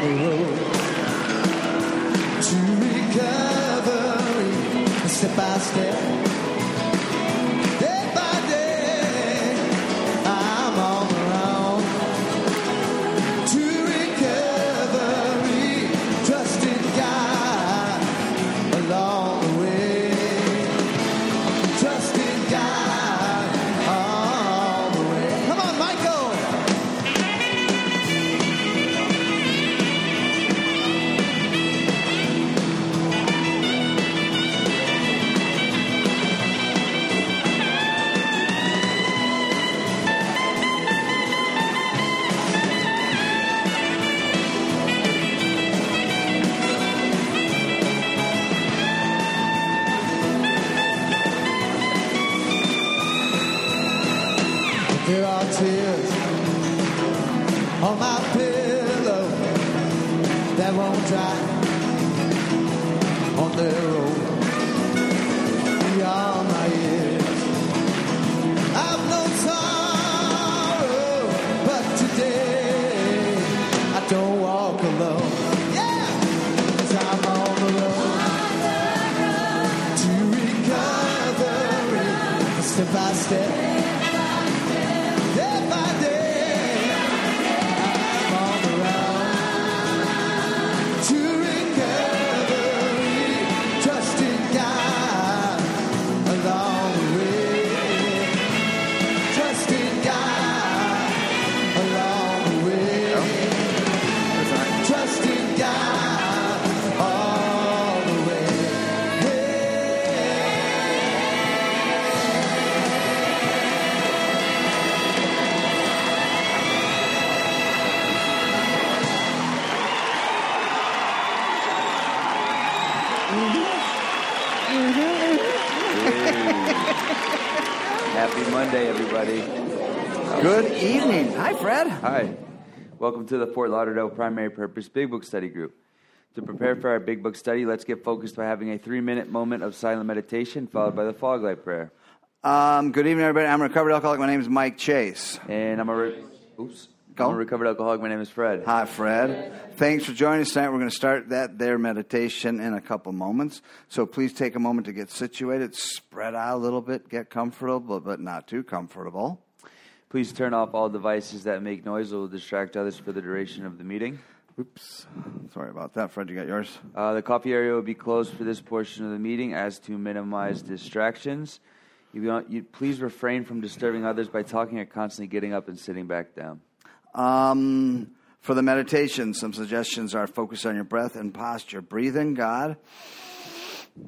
to recovery, step by step. To the Fort Lauderdale Primary Purpose Big Book Study Group. To prepare for our Big Book study, let's get focused by having a three minute moment of silent meditation followed by the fog light prayer. Um, good evening, everybody. I'm a recovered alcoholic. My name is Mike Chase. And I'm a, re- oops. Go. I'm a recovered alcoholic. My name is Fred. Hi, Fred. Thanks for joining us tonight. We're going to start that there meditation in a couple moments. So please take a moment to get situated, spread out a little bit, get comfortable, but not too comfortable. Please turn off all devices that make noise or will distract others for the duration of the meeting. Oops. Sorry about that, Fred. You got yours? Uh, the coffee area will be closed for this portion of the meeting as to minimize distractions. You, want, you please refrain from disturbing others by talking or constantly getting up and sitting back down. Um, for the meditation, some suggestions are focus on your breath and posture. Breathe in God.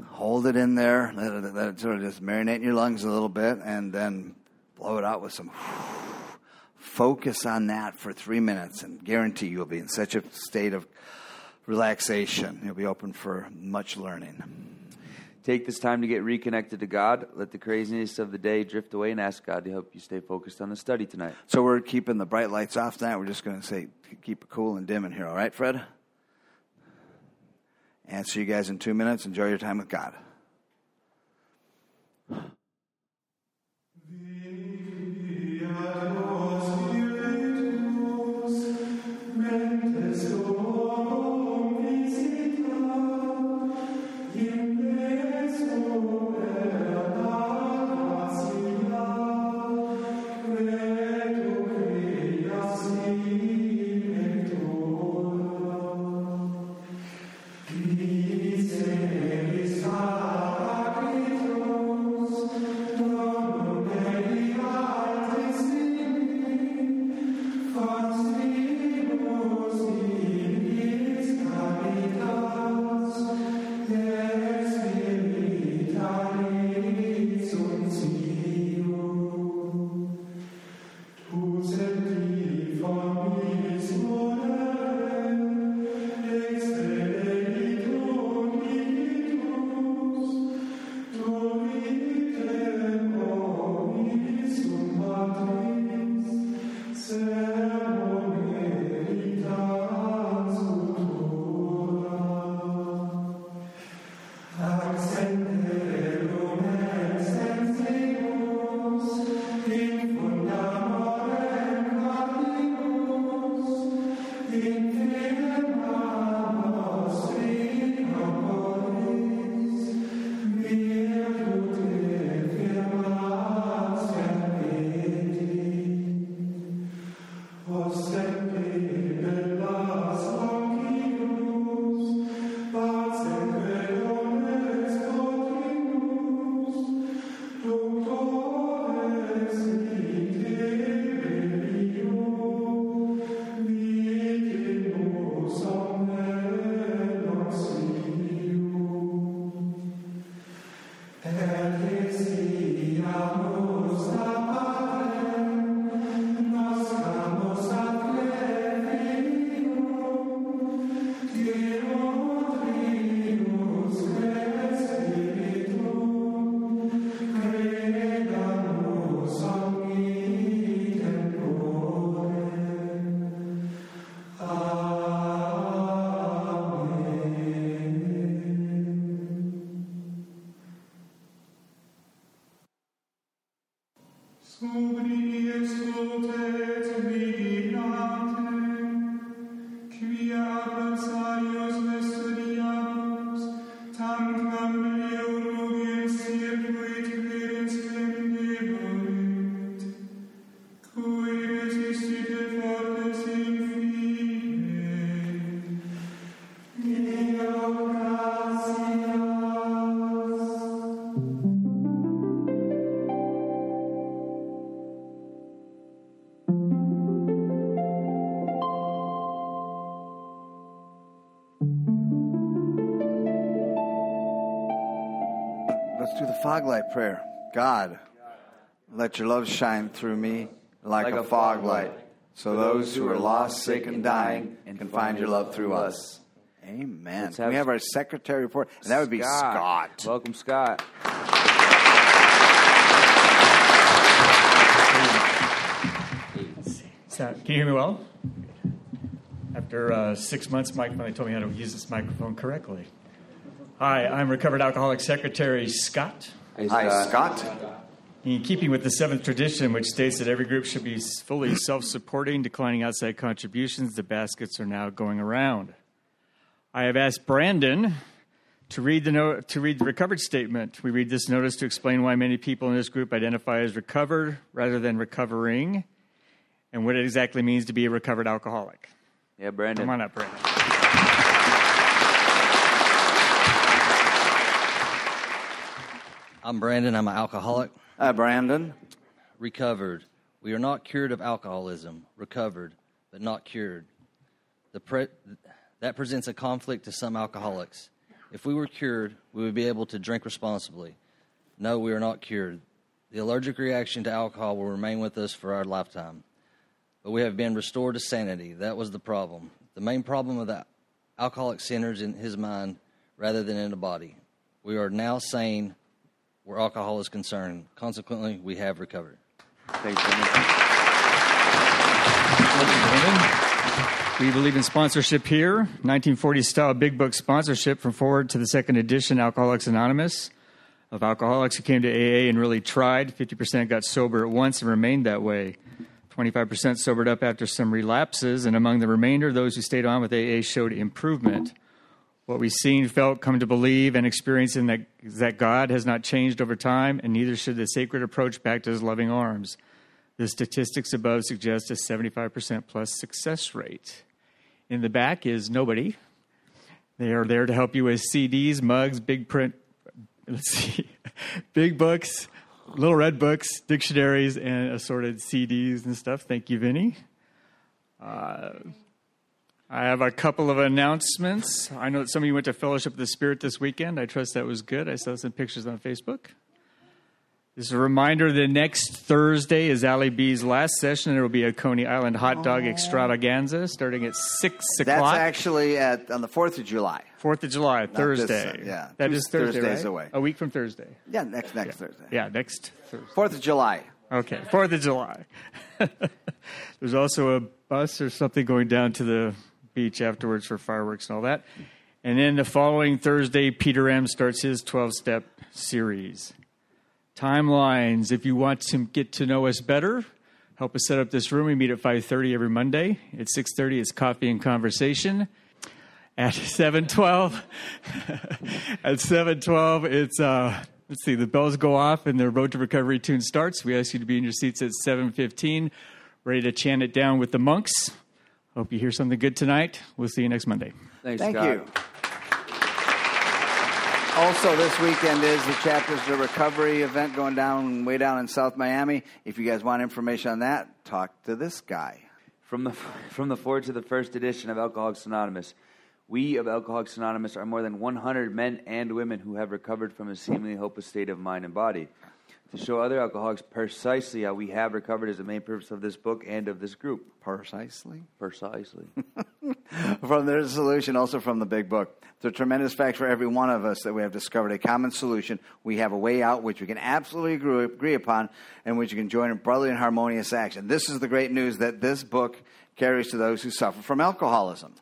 Hold it in there. Let it, let it sort of just marinate in your lungs a little bit and then blow it out with some. Focus on that for three minutes and guarantee you'll be in such a state of relaxation. You'll be open for much learning. Take this time to get reconnected to God. Let the craziness of the day drift away and ask God to help you stay focused on the study tonight. So we're keeping the bright lights off tonight. We're just going to say keep it cool and dim in here. All right, Fred? Answer you guys in two minutes. Enjoy your time with God. Sub God, let your love shine through me like, Like a, a fog fog light, light, so those who are lost, sick, and dying can find your love through us. Amen. Have we have our secretary report? And that would be Scott. Welcome, Scott. So, can you hear me well? After uh, six months, Mike finally told me how to use this microphone correctly. Hi, I'm recovered alcoholic secretary Scott. Hi, Scott. In keeping with the seventh tradition, which states that every group should be fully self supporting, declining outside contributions, the baskets are now going around. I have asked Brandon to read, the no- to read the recovered statement. We read this notice to explain why many people in this group identify as recovered rather than recovering, and what it exactly means to be a recovered alcoholic. Yeah, Brandon. Come on up, Brandon. I'm Brandon. I'm an alcoholic. Hi, Brandon. Recovered. We are not cured of alcoholism. Recovered, but not cured. The pre- that presents a conflict to some alcoholics. If we were cured, we would be able to drink responsibly. No, we are not cured. The allergic reaction to alcohol will remain with us for our lifetime. But we have been restored to sanity. That was the problem. The main problem of the alcoholic centers in his mind rather than in the body. We are now sane where alcohol is concerned. Consequently, we have recovered. Thanks, Brandon. We believe in sponsorship here. 1940 style big book sponsorship from forward to the second edition Alcoholics Anonymous. Of alcoholics who came to AA and really tried, 50% got sober at once and remained that way. 25% sobered up after some relapses, and among the remainder, those who stayed on with AA showed improvement. What we've seen, felt, come to believe, and experience in that, that God has not changed over time, and neither should the sacred approach back to his loving arms. The statistics above suggest a 75% plus success rate. In the back is nobody. They are there to help you with CDs, mugs, big print, let's see, big books, little red books, dictionaries, and assorted CDs and stuff. Thank you, Vinny. Uh, I have a couple of announcements. I know that some of you went to Fellowship of the Spirit this weekend. I trust that was good. I saw some pictures on Facebook. This is a reminder that next Thursday is Ali B's last session. There will be a Coney Island hot dog extravaganza starting at 6 o'clock. That's actually at on the 4th of July. 4th of July, this, Thursday. uh, yeah. That is Thursday. Thursdays right? away. A week from Thursday. Yeah, next next Thursday. Yeah, next Thursday. 4th of July. Okay, 4th of July. There's also a bus or something going down to the beach afterwards for fireworks and all that. And then the following Thursday, Peter M starts his 12 step series. Timelines. If you want to get to know us better, help us set up this room. We meet at 5:30 every Monday. At 6:30 it's coffee and conversation. At 7:12 at 7:12 it's uh let's see the bells go off and the road to recovery tune starts. We ask you to be in your seats at 7:15 ready to chant it down with the monks. Hope you hear something good tonight. We'll see you next Monday. Thanks, Thank Scott. you. Also, this weekend is the Chapters to Recovery event going down way down in South Miami. If you guys want information on that, talk to this guy. From the from the forward to the first edition of Alcoholics Anonymous, we of Alcoholics Anonymous are more than 100 men and women who have recovered from a seemingly hopeless state of mind and body. To show other alcoholics precisely how we have recovered is the main purpose of this book and of this group. Precisely. Precisely. From their solution, also from the big book. It's a tremendous fact for every one of us that we have discovered a common solution. We have a way out which we can absolutely agree, agree upon and which you can join in brotherly and harmonious action. This is the great news that this book carries to those who suffer from alcoholism.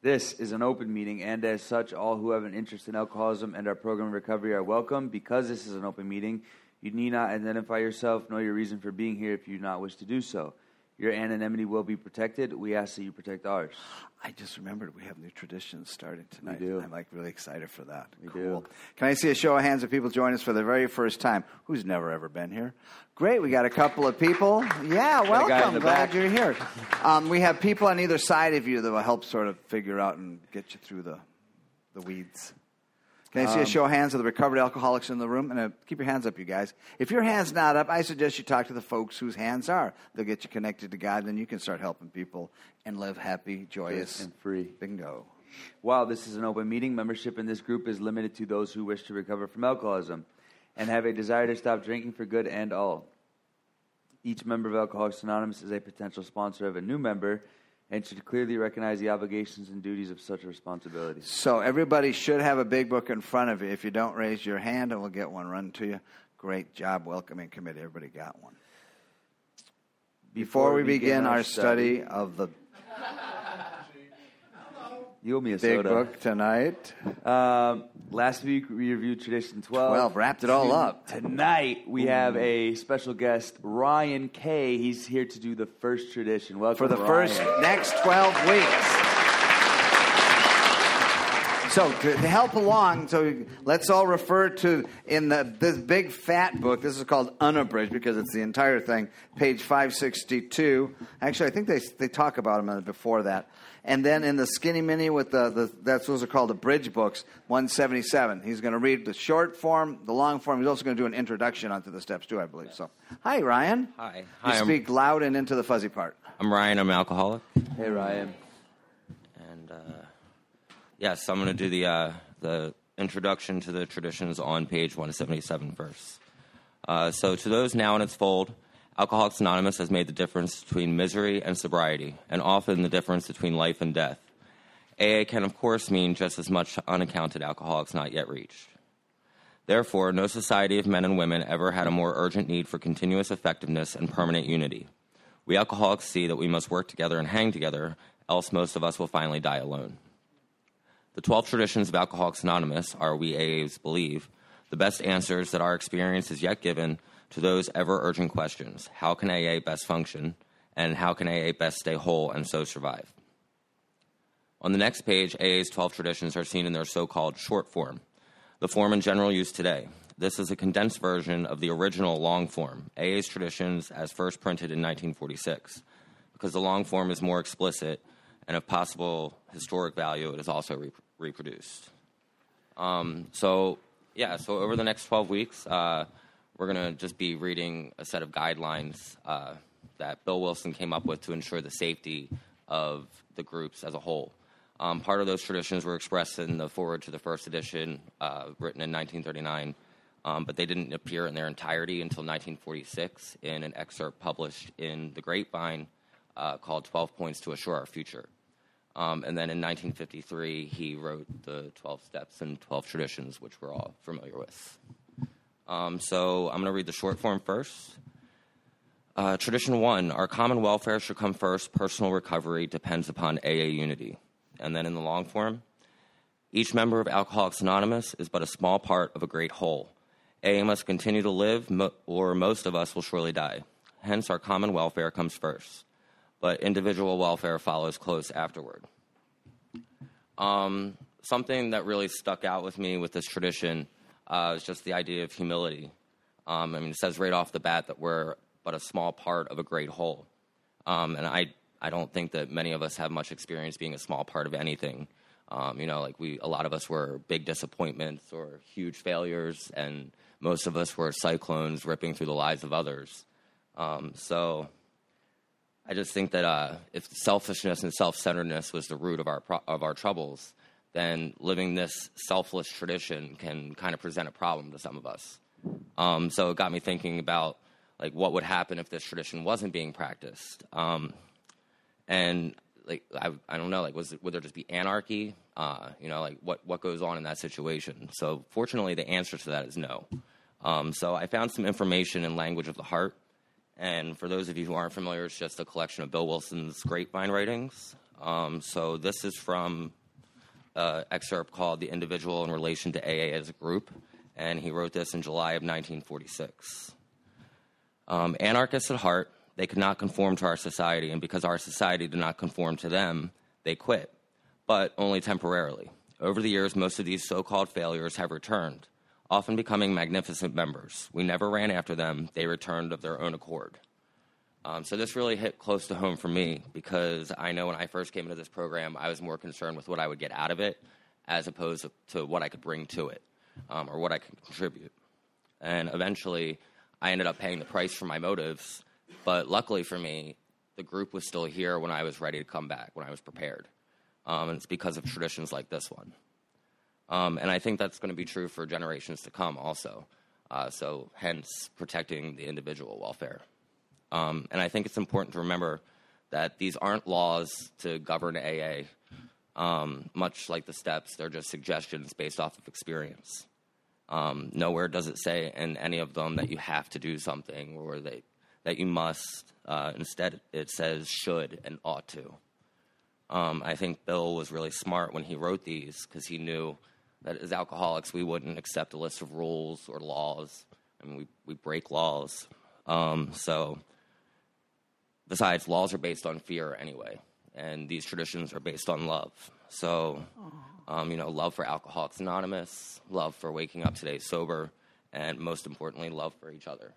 This is an open meeting, and as such, all who have an interest in alcoholism and our program of recovery are welcome. Because this is an open meeting, You need not identify yourself nor your reason for being here if you do not wish to do so. Your anonymity will be protected. We ask that you protect ours. I just remembered we have new traditions starting tonight. do. I'm like really excited for that. We cool. do. Can I see a show of hands of people join us for the very first time? Who's never ever been here? Great, we got a couple of people. Yeah, welcome. Glad back. you're here. Um, we have people on either side of you that will help sort of figure out and get you through the the weeds. Can I see a show of hands of the recovered alcoholics in the room? And uh, keep your hands up, you guys. If your hand's not up, I suggest you talk to the folks whose hands are. They'll get you connected to God, and then you can start helping people and live happy, joyous, And free. Bingo. While this is an open meeting, membership in this group is limited to those who wish to recover from alcoholism and have a desire to stop drinking for good and all. Each member of Alcoholics Anonymous is a potential sponsor of a new member and should clearly recognize the obligations and duties of such responsibilities. So everybody should have a big book in front of you. If you don't raise your hand, and we'll get one run to you. Great job, welcoming committee. Everybody got one. Before we begin our study of the you owe me a big soda. book tonight, Um, last week we reviewed Tradition 12. 12, wrapped it all up. Tonight we have a special guest, Ryan Kay. He's here to do the first tradition. Welcome, for the Ryan. first next 12 weeks. So to, help along, so let's all refer to in the this big fat book. This is called unabridged because it's the entire thing. Page five sixty two. Actually, I think they they talk about them before that. And then in the skinny mini with the, the that's those are called the bridge books. One seventy seven. He's going to read the short form, the long form. He's also going to do an introduction onto the steps too, I believe. So, hi Ryan. Hi. You Hi, I'm- speak loud and into the fuzzy part. I'm Ryan. I'm an alcoholic, Hey, Ryan. and uh, yes, I'm going to do the uh, the introduction to the traditions on page 177 first. Uh, so, to those now in its fold, Alcoholics Anonymous has made the difference between misery and sobriety, and often the difference between life and death. AA can, of course, mean just as much to unaccounted alcoholics not yet reached. Therefore, no society of men and women ever had a more urgent need for continuous effectiveness and permanent unity. We alcoholics see that we must work together and hang together, else most of us will finally die alone. The 12 traditions of Alcoholics Anonymous are, we AAs believe, the best answers that our experience has yet given to those ever urgent questions how can AA best function, and how can AA best stay whole and so survive? On the next page, AA's 12 traditions are seen in their so called short form, the form in general use today. This is a condensed version of the original long form, AA's traditions as first printed in 1946. Because the long form is more explicit and of possible historic value, it is also re- reproduced. Um, so, yeah, so over the next 12 weeks, uh, we're going to just be reading a set of guidelines uh, that Bill Wilson came up with to ensure the safety of the groups as a whole. Um, part of those traditions were expressed in the forward to the first edition, uh, written in 1939, um, but they didn't appear in their entirety until 1946 in an excerpt published in The Grapevine uh, called 12 Points to Assure Our Future. Um, and then in 1953, he wrote the 12 Steps and 12 Traditions, which we're all familiar with. Um, so I'm going to read the short form first. Uh, tradition one Our common welfare should come first. Personal recovery depends upon AA unity. And then in the long form, each member of Alcoholics Anonymous is but a small part of a great whole. AA must continue to live, mo- or most of us will surely die. Hence, our common welfare comes first, but individual welfare follows close afterward. Um, something that really stuck out with me with this tradition uh, is just the idea of humility. Um, I mean, it says right off the bat that we're but a small part of a great whole. Um, and I, I don't think that many of us have much experience being a small part of anything. Um, you know, like we, a lot of us were big disappointments or huge failures, and most of us were cyclones ripping through the lives of others. Um, so I just think that uh, if selfishness and self-centeredness was the root of our pro- of our troubles, then living this selfless tradition can kind of present a problem to some of us. Um, so it got me thinking about like what would happen if this tradition wasn't being practiced. Um, and like I, I don't know, like was would there just be anarchy? Uh, you know, like what what goes on in that situation? So fortunately, the answer to that is no. Um, so I found some information in Language of the Heart, and for those of you who aren't familiar, it's just a collection of Bill Wilson's grapevine writings. Um, so this is from an excerpt called "The Individual in Relation to AA as a Group," and he wrote this in July of 1946. Um, anarchists at heart, they could not conform to our society, and because our society did not conform to them, they quit, but only temporarily. Over the years, most of these so called failures have returned, often becoming magnificent members. We never ran after them, they returned of their own accord. Um, so this really hit close to home for me because I know when I first came into this program, I was more concerned with what I would get out of it as opposed to what I could bring to it um, or what I could contribute. And eventually, I ended up paying the price for my motives. But luckily for me, the group was still here when I was ready to come back, when I was prepared. Um, and it's because of traditions like this one. Um, and I think that's going to be true for generations to come also. Uh, so, hence, protecting the individual welfare. Um, and I think it's important to remember that these aren't laws to govern AA. Um, much like the steps, they're just suggestions based off of experience. Um, nowhere does it say in any of them that you have to do something or that, that you must. Uh, instead, it says should and ought to. Um, I think Bill was really smart when he wrote these because he knew that as alcoholics, we wouldn't accept a list of rules or laws, I and we, we break laws. Um, so, besides, laws are based on fear anyway, and these traditions are based on love. So, um, you know, love for Alcoholics Anonymous, love for waking up today sober, and most importantly, love for each other.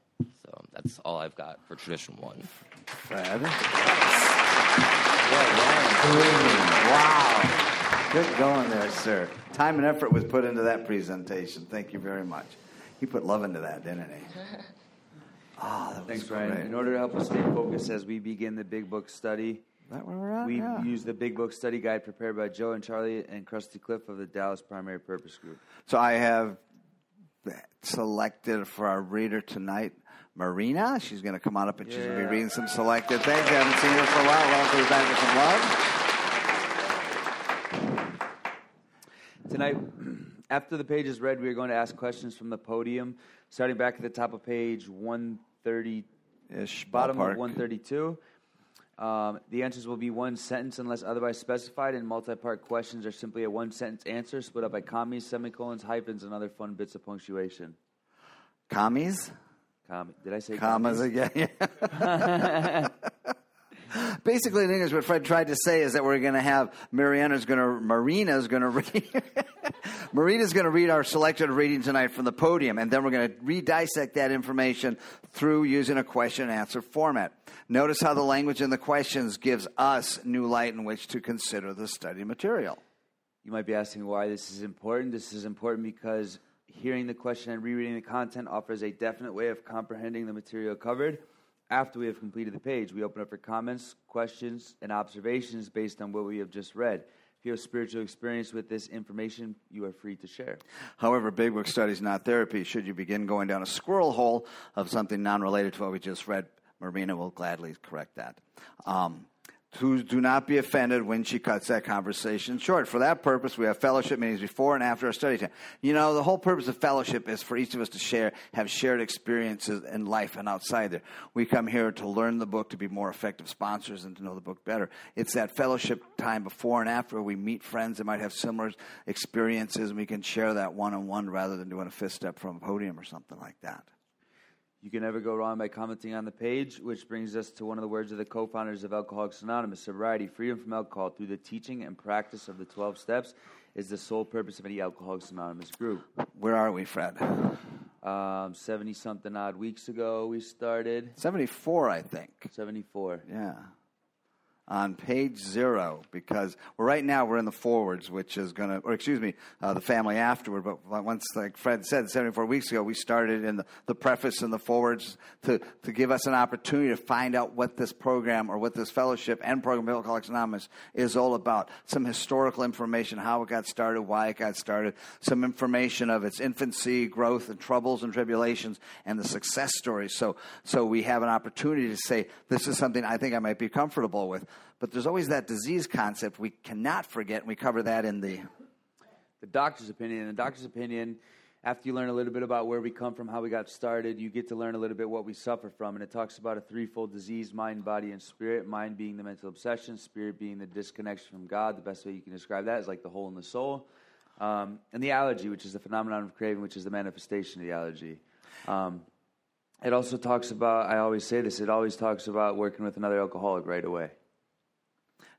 So that's all I've got for tradition one. Fred. Wow. Good going there, sir. Time and effort was put into that presentation. Thank you very much. He put love into that, didn't he? Oh, that was Thanks, great. Ryan. In order to help us stay focused as we begin the Big Book study, Is that where we're at? we yeah. use the Big Book study guide prepared by Joe and Charlie and Krusty Cliff of the Dallas Primary Purpose Group. So I have selected for our reader tonight Marina. She's going to come on up and she's going to be reading some selected things. I haven't seen her for a while. Welcome back with some love. Tonight, after the page is read, we are going to ask questions from the podium, starting back at the top of page 130, Ish, bottom ballpark. of 132. Um, the answers will be one sentence unless otherwise specified, and multi-part questions are simply a one-sentence answer split up by commas, semicolons, hyphens, and other fun bits of punctuation. Commies? Com- Did I say Commas commas? again. Basically, in English, what Fred tried to say is that we're going to have Mariana's going to, Marina's going to read, Marina's going to read our selected reading tonight from the podium, and then we're going to re-dissect that information through using a question and answer format. Notice how the language in the questions gives us new light in which to consider the study material. You might be asking why this is important. This is important because hearing the question and rereading the content offers a definite way of comprehending the material covered. After we have completed the page, we open up for comments, questions, and observations based on what we have just read. If you have spiritual experience with this information, you are free to share. However, Big Book study is not therapy. Should you begin going down a squirrel hole of something non related to what we just read, Marina will gladly correct that. Um, to, do not be offended when she cuts that conversation short. For that purpose, we have fellowship meetings before and after our study time. You know, the whole purpose of fellowship is for each of us to share, have shared experiences in life and outside there. We come here to learn the book, to be more effective sponsors, and to know the book better. It's that fellowship time before and after we meet friends that might have similar experiences, and we can share that one on one rather than doing a fist step from a podium or something like that. You can never go wrong by commenting on the page, which brings us to one of the words of the co founders of Alcoholics Anonymous sobriety, freedom from alcohol through the teaching and practice of the 12 steps is the sole purpose of any Alcoholics Anonymous group. Where are we, Fred? Um, 70 something odd weeks ago, we started. 74, I think. 74. Yeah. On page zero, because well, right now we're in the forwards, which is going to, or excuse me, uh, the family afterward. But once, like Fred said, 74 weeks ago, we started in the, the preface and the forwards to, to give us an opportunity to find out what this program or what this fellowship and program Alcoholics Anonymous is all about. Some historical information, how it got started, why it got started, some information of its infancy, growth, and troubles and tribulations, and the success stories. So, so we have an opportunity to say, this is something I think I might be comfortable with. But there's always that disease concept we cannot forget, and we cover that in the The doctor's opinion. In the doctor's opinion, after you learn a little bit about where we come from, how we got started, you get to learn a little bit what we suffer from. And it talks about a threefold disease mind, body, and spirit. Mind being the mental obsession, spirit being the disconnection from God. The best way you can describe that is like the hole in the soul. Um, and the allergy, which is the phenomenon of craving, which is the manifestation of the allergy. Um, it also talks about, I always say this, it always talks about working with another alcoholic right away.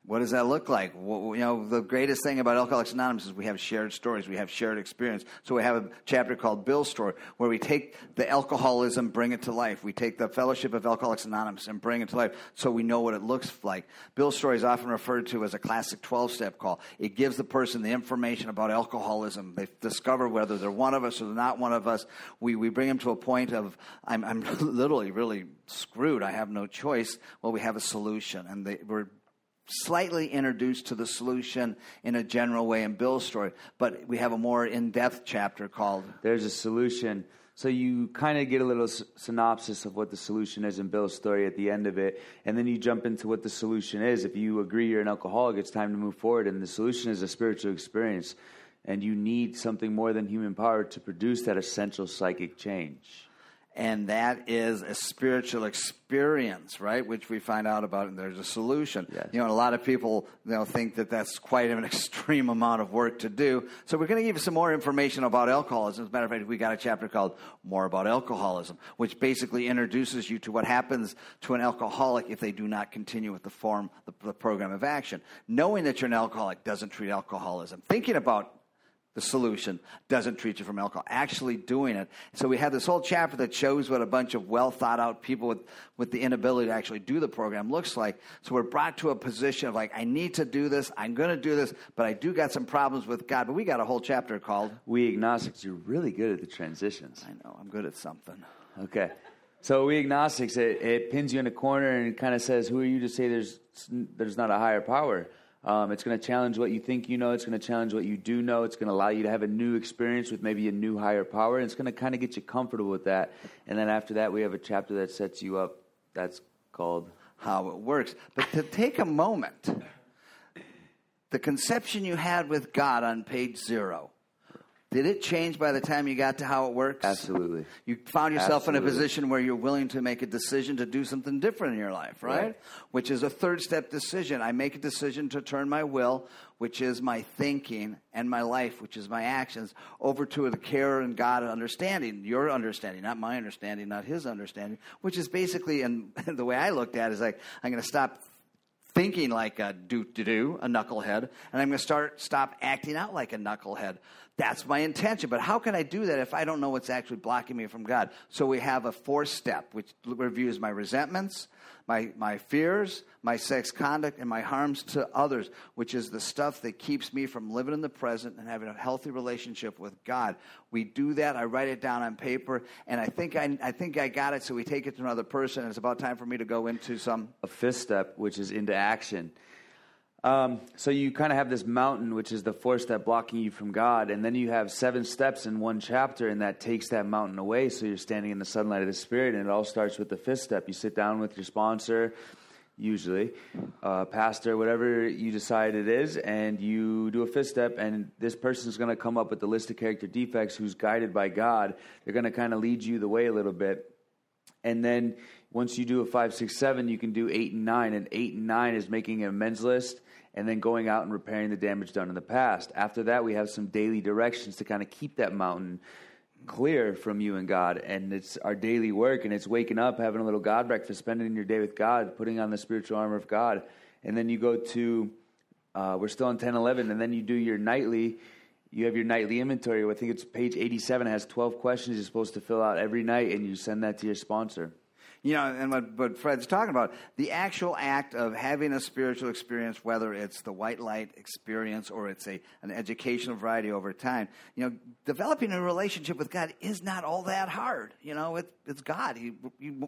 What does that look like? Well, you know, the greatest thing about Alcoholics Anonymous is we have shared stories, we have shared experience. So we have a chapter called Bill's Story, where we take the alcoholism, bring it to life. We take the fellowship of Alcoholics Anonymous and bring it to life, so we know what it looks like. Bill's Story is often referred to as a classic twelve-step call. It gives the person the information about alcoholism. They discover whether they're one of us or they're not one of us. We we bring them to a point of I'm I'm literally really screwed. I have no choice. Well, we have a solution, and they, we're slightly introduced to the solution in a general way in Bill's story, but we have a more in-depth chapter called There's a solution. So you kind of get a little s- synopsis of what the solution is in Bill's story at the end of it, and then you jump into what the solution is. If you agree you're an alcoholic, it's time to move forward, and the solution is a spiritual experience, and you need something more than human power to produce that essential psychic change. And that is a spiritual experience, right? Which we find out about, and there's a solution. Yes. You know, a lot of people you know think that that's quite an extreme amount of work to do. So we're going to give you some more information about alcoholism. As a matter of fact, we got a chapter called "More About Alcoholism," which basically introduces you to what happens to an alcoholic if they do not continue with the form, the, the program of action. Knowing that you're an alcoholic doesn't treat alcoholism. Thinking about the solution doesn't treat you from alcohol. Actually doing it. So we have this whole chapter that shows what a bunch of well thought out people with, with the inability to actually do the program looks like. So we're brought to a position of like, I need to do this. I'm going to do this, but I do got some problems with God. But we got a whole chapter called, We agnostics, you're really good at the transitions. I know, I'm good at something. Okay. So we agnostics, it, it pins you in a corner and it kind of says, "Who are you to say there's there's not a higher power?" Um, it's going to challenge what you think you know. It's going to challenge what you do know. It's going to allow you to have a new experience with maybe a new higher power. And it's going to kind of get you comfortable with that. And then after that, we have a chapter that sets you up. That's called how it works. But to take a moment, the conception you had with God on page zero, did it change by the time you got to how it works? Absolutely. You found yourself in a position where you're willing to make a decision to do something different in your life, right? Right. Which is a third step decision. I make a decision to turn my will, which is my thinking, and my life, which is my actions, over to the care and God understanding, your understanding, not my understanding, not his understanding, which is basically, and the way I looked at it is like, I'm going to stop thinking like a do to do, a knucklehead, and I'm going to start stop acting out like a knucklehead. That's my intention. But how can I do that if I don't know what's actually blocking me from God? So we have a fourth step, which reviews my resentments, my my fears, my sex conduct, and my harms to others, which is the stuff that keeps me from living in the present and having a healthy relationship with God. We do that. I write it down on paper, and I think I I think I got it. So we take it to another person. And it's about time for me to go into some a fifth step, which is into action. Um, so you kind of have this mountain, which is the fourth step blocking you from God, and then you have seven steps in one chapter, and that takes that mountain away. So you're standing in the sunlight of the Spirit, and it all starts with the fifth step. You sit down with your sponsor, usually, uh, pastor, whatever you decide it is, and you do a fifth step, and this person's going to come up with the list of character defects who's guided by God. They're going to kind of lead you the way a little bit. And then once you do a five, six, seven, you can do eight and nine. And eight and nine is making an amends list and then going out and repairing the damage done in the past. After that, we have some daily directions to kind of keep that mountain clear from you and God. And it's our daily work, and it's waking up, having a little God breakfast, spending your day with God, putting on the spiritual armor of God. And then you go to, uh, we're still on 10, 11, and then you do your nightly. You have your nightly inventory. I think it's page 87. It has 12 questions you're supposed to fill out every night, and you send that to your sponsor. You know, and what, what Fred's talking about, the actual act of having a spiritual experience, whether it's the white light experience or it's a, an educational variety over time, you know, developing a relationship with God is not all that hard. You know, it, it's God. He,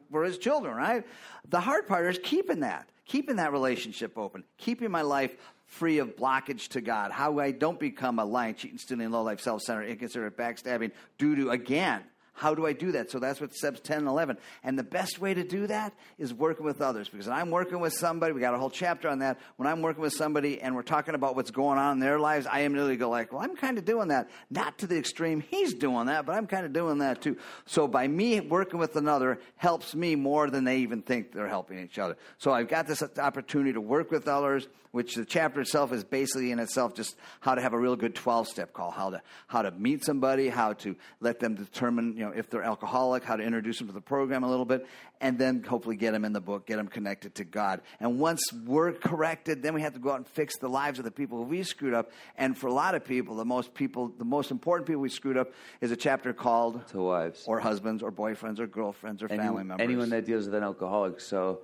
we're His children, right? The hard part is keeping that, keeping that relationship open, keeping my life free of blockage to God. How I don't become a lying, cheating, stealing, low life, self centered, inconsiderate, backstabbing, due to, again, How do I do that? So that's what steps 10 and 11. And the best way to do that is working with others because I'm working with somebody. We got a whole chapter on that. When I'm working with somebody and we're talking about what's going on in their lives, I immediately go like, well, I'm kind of doing that. Not to the extreme he's doing that, but I'm kind of doing that too. So by me working with another helps me more than they even think they're helping each other. So I've got this opportunity to work with others, which the chapter itself is basically in itself just how to have a real good 12 step call, how to, how to meet somebody, how to let them determine, you know, if they're alcoholic, how to introduce them to the program a little bit, and then hopefully get them in the book, get them connected to God. And once we're corrected, then we have to go out and fix the lives of the people who we screwed up. And for a lot of people, the most people, the most important people we screwed up is a chapter called To wives. or husbands or boyfriends or girlfriends or Any- family members. Anyone that deals with an alcoholic. So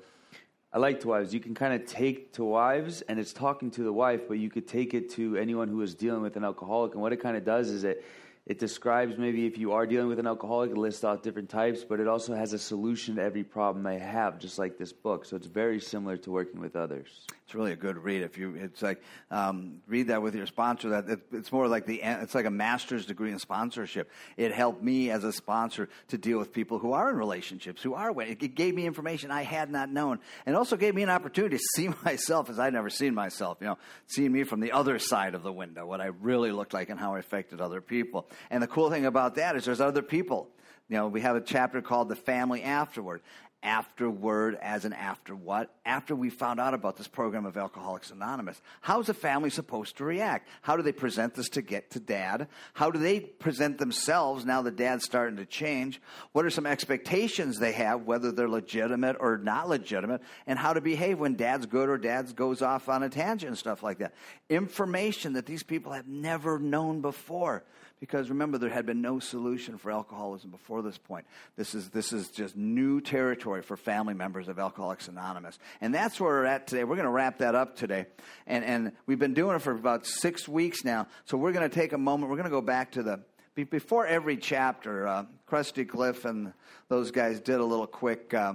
I like to wives. You can kind of take to wives, and it's talking to the wife, but you could take it to anyone who is dealing with an alcoholic. And what it kind of does is it it describes maybe if you are dealing with an alcoholic, it lists out different types, but it also has a solution to every problem they have, just like this book. So it's very similar to working with others. It's really a good read. If you, it's like um, read that with your sponsor. That it, it's more like the it's like a master's degree in sponsorship. It helped me as a sponsor to deal with people who are in relationships, who are. It, it gave me information I had not known, and also gave me an opportunity to see myself as I'd never seen myself. You know, seeing me from the other side of the window, what I really looked like, and how I affected other people. And the cool thing about that is there's other people. You know, we have a chapter called The Family Afterward. Afterward, as an after what? After we found out about this program of Alcoholics Anonymous. How's a family supposed to react? How do they present this to get to dad? How do they present themselves now that dad's starting to change? What are some expectations they have, whether they're legitimate or not legitimate? And how to behave when dad's good or dad's goes off on a tangent and stuff like that. Information that these people have never known before because remember there had been no solution for alcoholism before this point. This is this is just new territory for family members of alcoholics anonymous. And that's where we're at today. We're going to wrap that up today. And and we've been doing it for about six weeks now. So we're going to take a moment. We're going to go back to the before every chapter uh, krusty cliff and those guys did a little quick uh,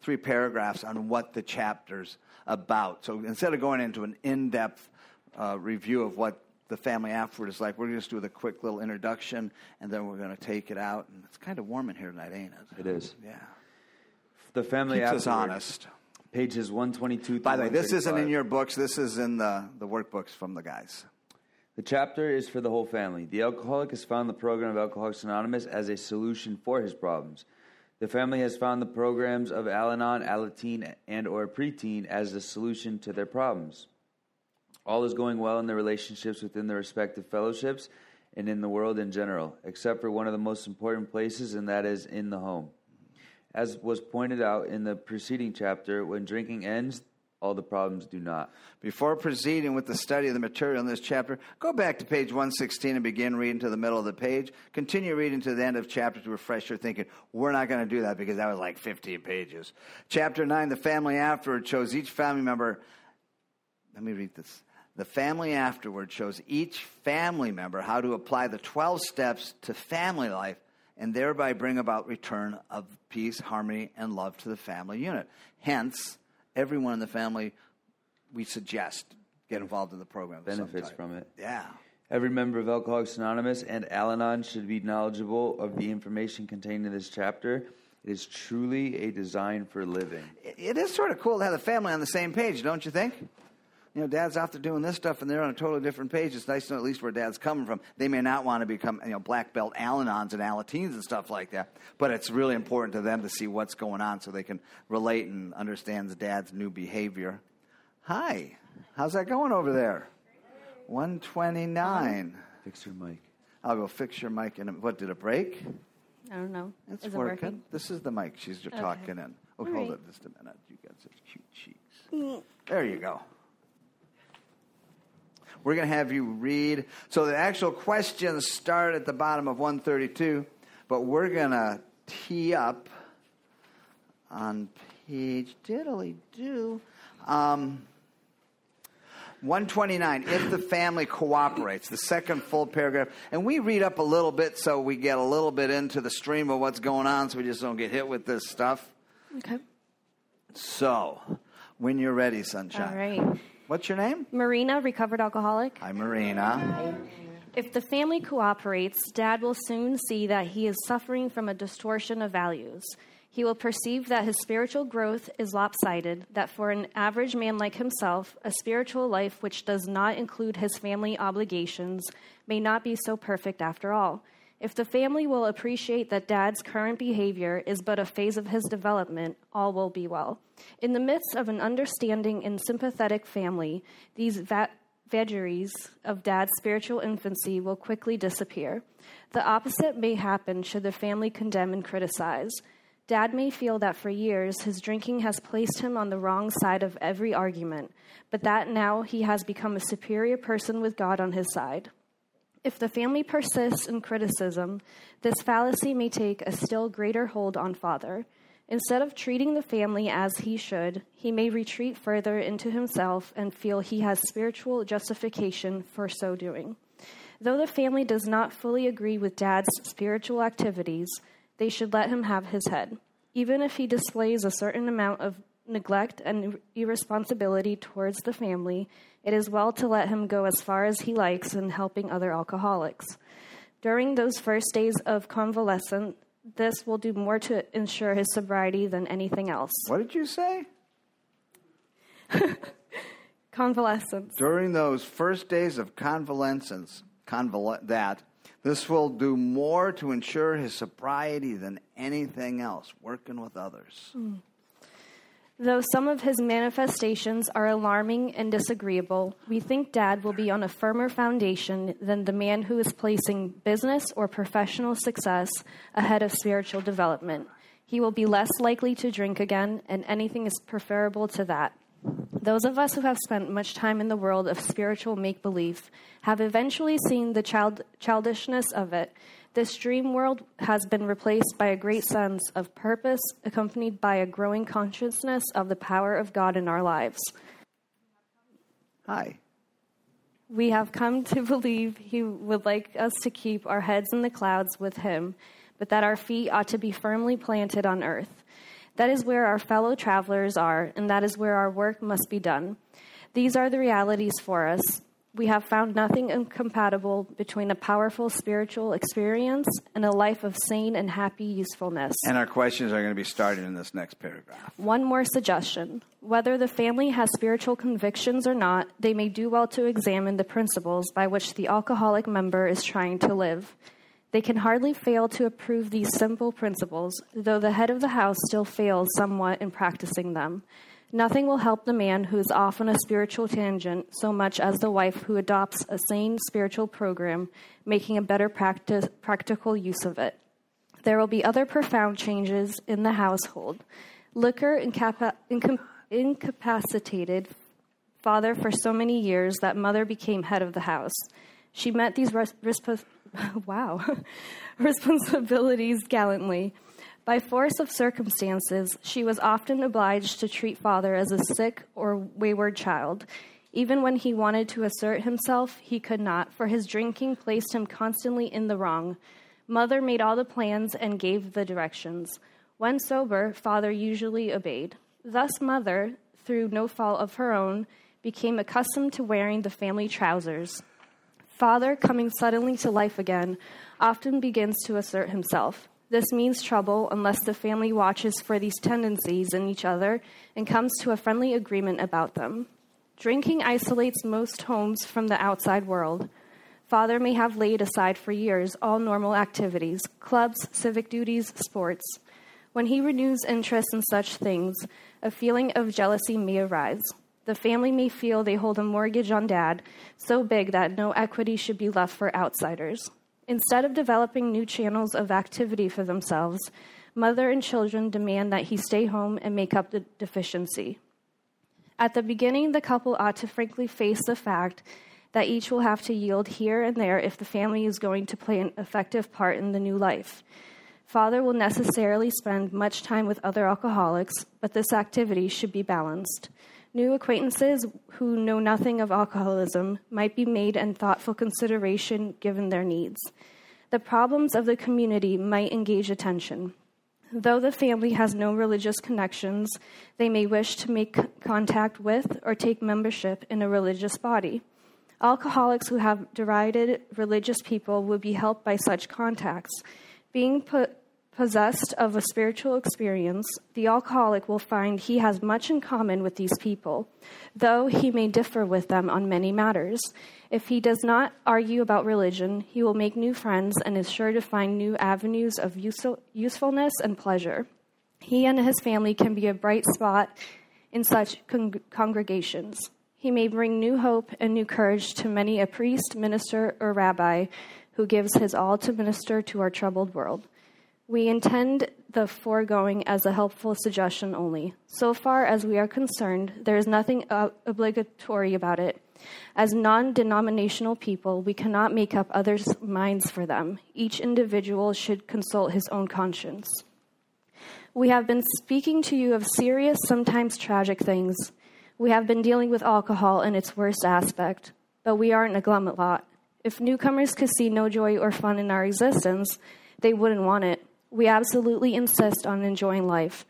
three paragraphs on what the chapter's about. So instead of going into an in depth uh, review of what the family afterward is like, we're going to just do a quick little introduction and then we're going to take it out. And it's kind of warm in here tonight, ain't it? It is. Yeah. The family Keeps us Afterward, honest. Pages 122 By the way, this isn't in your books, this is in the, the workbooks from the guys. The chapter is for the whole family. The alcoholic has found the program of Alcoholics Anonymous as a solution for his problems. The family has found the programs of Al-Anon, Alateen, and or preteen as the solution to their problems. All is going well in the relationships within the respective fellowships and in the world in general, except for one of the most important places, and that is in the home. As was pointed out in the preceding chapter, when drinking ends, all the problems do not. Before proceeding with the study of the material in this chapter, go back to page 116 and begin reading to the middle of the page. Continue reading to the end of chapter to refresh your thinking. We're not going to do that because that was like 15 pages. Chapter 9, the family afterward shows each family member. Let me read this. The family afterward shows each family member how to apply the 12 steps to family life and thereby bring about return of peace, harmony, and love to the family unit. Hence, everyone in the family, we suggest get involved in the program. Benefits from it. Yeah. Every member of Alcoholics Anonymous and Al Anon should be knowledgeable of the information contained in this chapter. It is truly a design for living. It- it is sort of cool to have the family on the same page, don't you think? You know, dad's out there doing this stuff and they're on a totally different page. It's nice to know at least where dad's coming from. They may not want to become, you know, black belt Al-Anons and Alateens and stuff like that, but it's really important to them to see what's going on so they can relate and understand dad's new behavior. Hi, how's that going over there? 129. Fix your mic. I'll go fix your mic in a, what, did it break? I don't know. It's Is it working. working? This is the mic she's just talking in. Oh, All hold right. it just a minute. You got such cute cheeks. Mm. There you go. We're going to have you read. So the actual questions start at the bottom of 132, but we're going to tee up on page diddly do. Um, 129, if the family cooperates, the second full paragraph. And we read up a little bit so we get a little bit into the stream of what's going on so we just don't get hit with this stuff. Okay. So, when you're ready, Sunshine. All right. What's your name? Marina, recovered alcoholic. Hi, Marina. If the family cooperates, dad will soon see that he is suffering from a distortion of values. He will perceive that his spiritual growth is lopsided, that for an average man like himself, a spiritual life which does not include his family obligations may not be so perfect after all. If the family will appreciate that dad's current behavior is but a phase of his development, all will be well. In the midst of an understanding and sympathetic family, these va- vagaries of dad's spiritual infancy will quickly disappear. The opposite may happen should the family condemn and criticize. Dad may feel that for years his drinking has placed him on the wrong side of every argument, but that now he has become a superior person with God on his side. If the family persists in criticism, this fallacy may take a still greater hold on father. Instead of treating the family as he should, he may retreat further into himself and feel he has spiritual justification for so doing. Though the family does not fully agree with dad's spiritual activities, they should let him have his head. Even if he displays a certain amount of neglect and irresponsibility towards the family, it is well to let him go as far as he likes in helping other alcoholics. During those first days of convalescence, this will do more to ensure his sobriety than anything else. What did you say? Convalescence. During those first days of convalescence, conval- that this will do more to ensure his sobriety than anything else, working with others. Mm. Though some of his manifestations are alarming and disagreeable, we think Dad will be on a firmer foundation than the man who is placing business or professional success ahead of spiritual development. He will be less likely to drink again, and anything is preferable to that. Those of us who have spent much time in the world of spiritual make believe have eventually seen the child- childishness of it. This dream world has been replaced by a great sense of purpose, accompanied by a growing consciousness of the power of God in our lives. Hi. We have come to believe He would like us to keep our heads in the clouds with Him, but that our feet ought to be firmly planted on earth. That is where our fellow travelers are, and that is where our work must be done. These are the realities for us. We have found nothing incompatible between a powerful spiritual experience and a life of sane and happy usefulness. And our questions are going to be started in this next paragraph. One more suggestion. Whether the family has spiritual convictions or not, they may do well to examine the principles by which the alcoholic member is trying to live. They can hardly fail to approve these simple principles, though the head of the house still fails somewhat in practicing them. Nothing will help the man who is off on a spiritual tangent so much as the wife who adopts a sane spiritual program, making a better practice, practical use of it. There will be other profound changes in the household. Liquor incapa- incom- incapacitated father for so many years that mother became head of the house. She met these res- resp- wow responsibilities gallantly. By force of circumstances, she was often obliged to treat father as a sick or wayward child. Even when he wanted to assert himself, he could not, for his drinking placed him constantly in the wrong. Mother made all the plans and gave the directions. When sober, father usually obeyed. Thus, mother, through no fault of her own, became accustomed to wearing the family trousers. Father, coming suddenly to life again, often begins to assert himself. This means trouble unless the family watches for these tendencies in each other and comes to a friendly agreement about them. Drinking isolates most homes from the outside world. Father may have laid aside for years all normal activities, clubs, civic duties, sports. When he renews interest in such things, a feeling of jealousy may arise. The family may feel they hold a mortgage on dad so big that no equity should be left for outsiders. Instead of developing new channels of activity for themselves, mother and children demand that he stay home and make up the deficiency. At the beginning, the couple ought to frankly face the fact that each will have to yield here and there if the family is going to play an effective part in the new life. Father will necessarily spend much time with other alcoholics, but this activity should be balanced. New acquaintances who know nothing of alcoholism might be made in thoughtful consideration given their needs. The problems of the community might engage attention. Though the family has no religious connections, they may wish to make contact with or take membership in a religious body. Alcoholics who have derided religious people would be helped by such contacts. Being put, possessed of a spiritual experience, the alcoholic will find he has much in common with these people, though he may differ with them on many matters. If he does not argue about religion, he will make new friends and is sure to find new avenues of useful, usefulness and pleasure. He and his family can be a bright spot in such con- congregations. He may bring new hope and new courage to many a priest, minister, or rabbi who gives his all to minister to our troubled world. We intend the foregoing as a helpful suggestion only. So far as we are concerned, there is nothing obligatory about it. As non denominational people, we cannot make up others' minds for them. Each individual should consult his own conscience. We have been speaking to you of serious, sometimes tragic things. We have been dealing with alcohol in its worst aspect, but we aren't a glum lot. If newcomers could see no joy or fun in our existence, they wouldn't want it. We absolutely insist on enjoying life.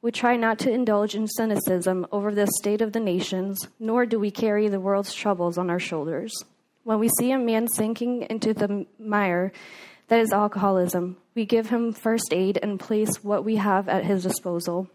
We try not to indulge in cynicism over the state of the nations, nor do we carry the world's troubles on our shoulders. When we see a man sinking into the mire that is alcoholism, we give him first aid and place what we have at his disposal.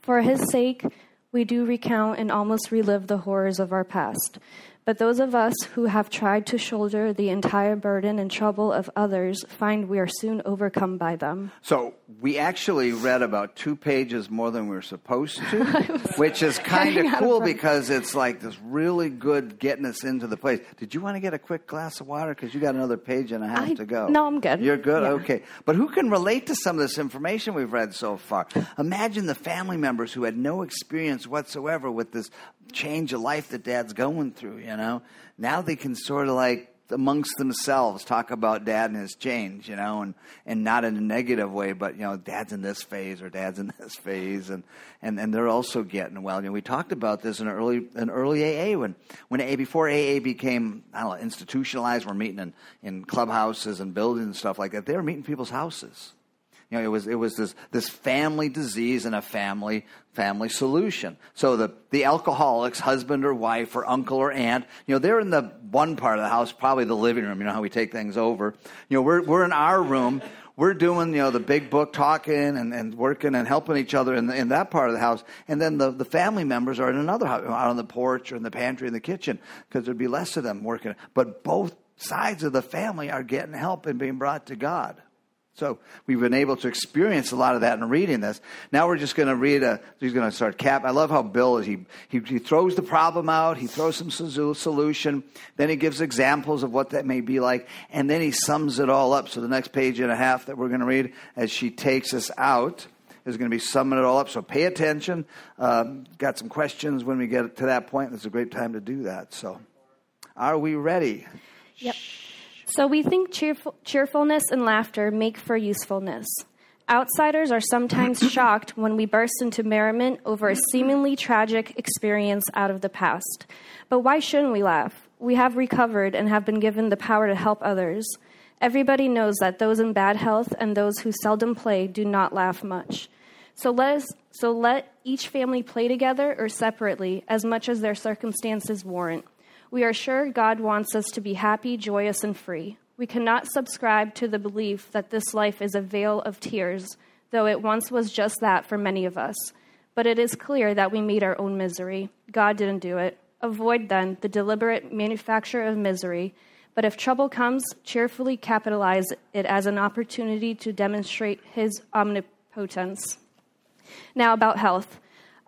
For his sake, we do recount and almost relive the horrors of our past. But those of us who have tried to shoulder the entire burden and trouble of others find we are soon overcome by them. So we actually read about two pages more than we were supposed to, which is kind of cool because it's like this really good getting us into the place. Did you want to get a quick glass of water? Because you got another page and a half I- to go. no, I'm good. You're good? Yeah. Okay. But who can relate to some of this information we've read so far? Imagine the family members who had no experience whatsoever with this change of life that dad's going through, you know? Now they can sort of like amongst themselves talk about dad and his change, you know, and, and not in a negative way, but you know, dad's in this phase or dad's in this phase and, and, and they're also getting well. You know, we talked about this in early in early AA when when AA before AA became I don't know, institutionalized, we're meeting in, in clubhouses and buildings and stuff like that. They were meeting people's houses. Know, it was it was this this family disease and a family family solution. So the the alcoholics, husband or wife or uncle or aunt, you know, they're in the one part of the house, probably the living room. You know how we take things over. You know, we're we're in our room. We're doing, you know, the big book talking and, and working and helping each other in, the, in that part of the house. And then the, the family members are in another house, out on the porch or in the pantry in the kitchen, because there'd be less of them working. But both sides of the family are getting help and being brought to God. So we've been able to experience a lot of that in reading this. Now we're just going to read a. He's going to start cap. I love how Bill is. He, he he throws the problem out. He throws some solution. Then he gives examples of what that may be like, and then he sums it all up. So the next page and a half that we're going to read, as she takes us out, is going to be summing it all up. So pay attention. Um, got some questions when we get to that point. It's a great time to do that. So, are we ready? Yep. So we think cheerful, cheerfulness and laughter make for usefulness. Outsiders are sometimes shocked when we burst into merriment over a seemingly tragic experience out of the past. But why shouldn't we laugh? We have recovered and have been given the power to help others. Everybody knows that those in bad health and those who seldom play do not laugh much. So let us so let each family play together or separately as much as their circumstances warrant. We are sure God wants us to be happy, joyous, and free. We cannot subscribe to the belief that this life is a vale of tears, though it once was just that for many of us. But it is clear that we made our own misery. God didn't do it. Avoid, then, the deliberate manufacture of misery. But if trouble comes, cheerfully capitalize it as an opportunity to demonstrate His omnipotence. Now, about health.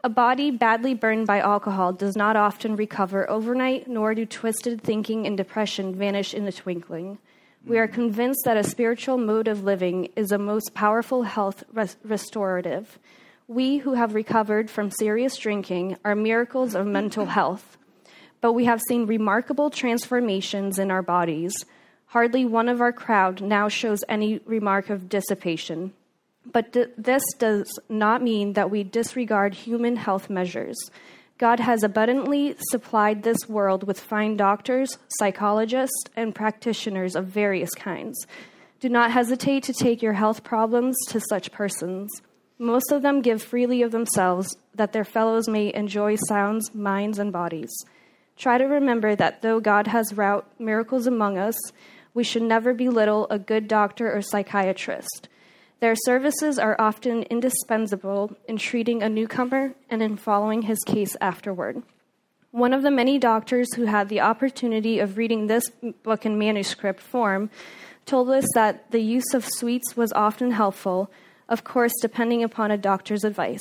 A body badly burned by alcohol does not often recover overnight, nor do twisted thinking and depression vanish in a twinkling. We are convinced that a spiritual mode of living is a most powerful health res- restorative. We who have recovered from serious drinking are miracles of mental health, but we have seen remarkable transformations in our bodies. Hardly one of our crowd now shows any remark of dissipation. But th- this does not mean that we disregard human health measures. God has abundantly supplied this world with fine doctors, psychologists, and practitioners of various kinds. Do not hesitate to take your health problems to such persons. Most of them give freely of themselves that their fellows may enjoy sounds, minds, and bodies. Try to remember that though God has wrought miracles among us, we should never belittle a good doctor or psychiatrist. Their services are often indispensable in treating a newcomer and in following his case afterward. One of the many doctors who had the opportunity of reading this book in manuscript form told us that the use of sweets was often helpful, of course, depending upon a doctor's advice.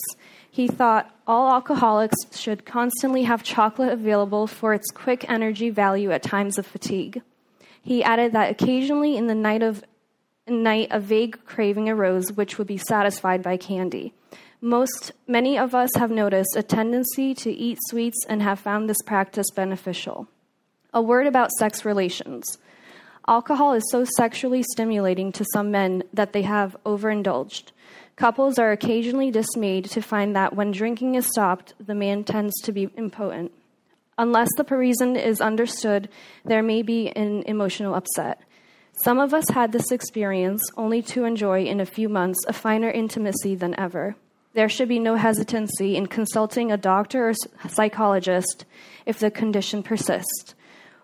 He thought all alcoholics should constantly have chocolate available for its quick energy value at times of fatigue. He added that occasionally in the night of night a vague craving arose which would be satisfied by candy. Most many of us have noticed a tendency to eat sweets and have found this practice beneficial. A word about sex relations. Alcohol is so sexually stimulating to some men that they have overindulged. Couples are occasionally dismayed to find that when drinking is stopped, the man tends to be impotent. Unless the reason is understood, there may be an emotional upset. Some of us had this experience only to enjoy in a few months a finer intimacy than ever. There should be no hesitancy in consulting a doctor or psychologist if the condition persists.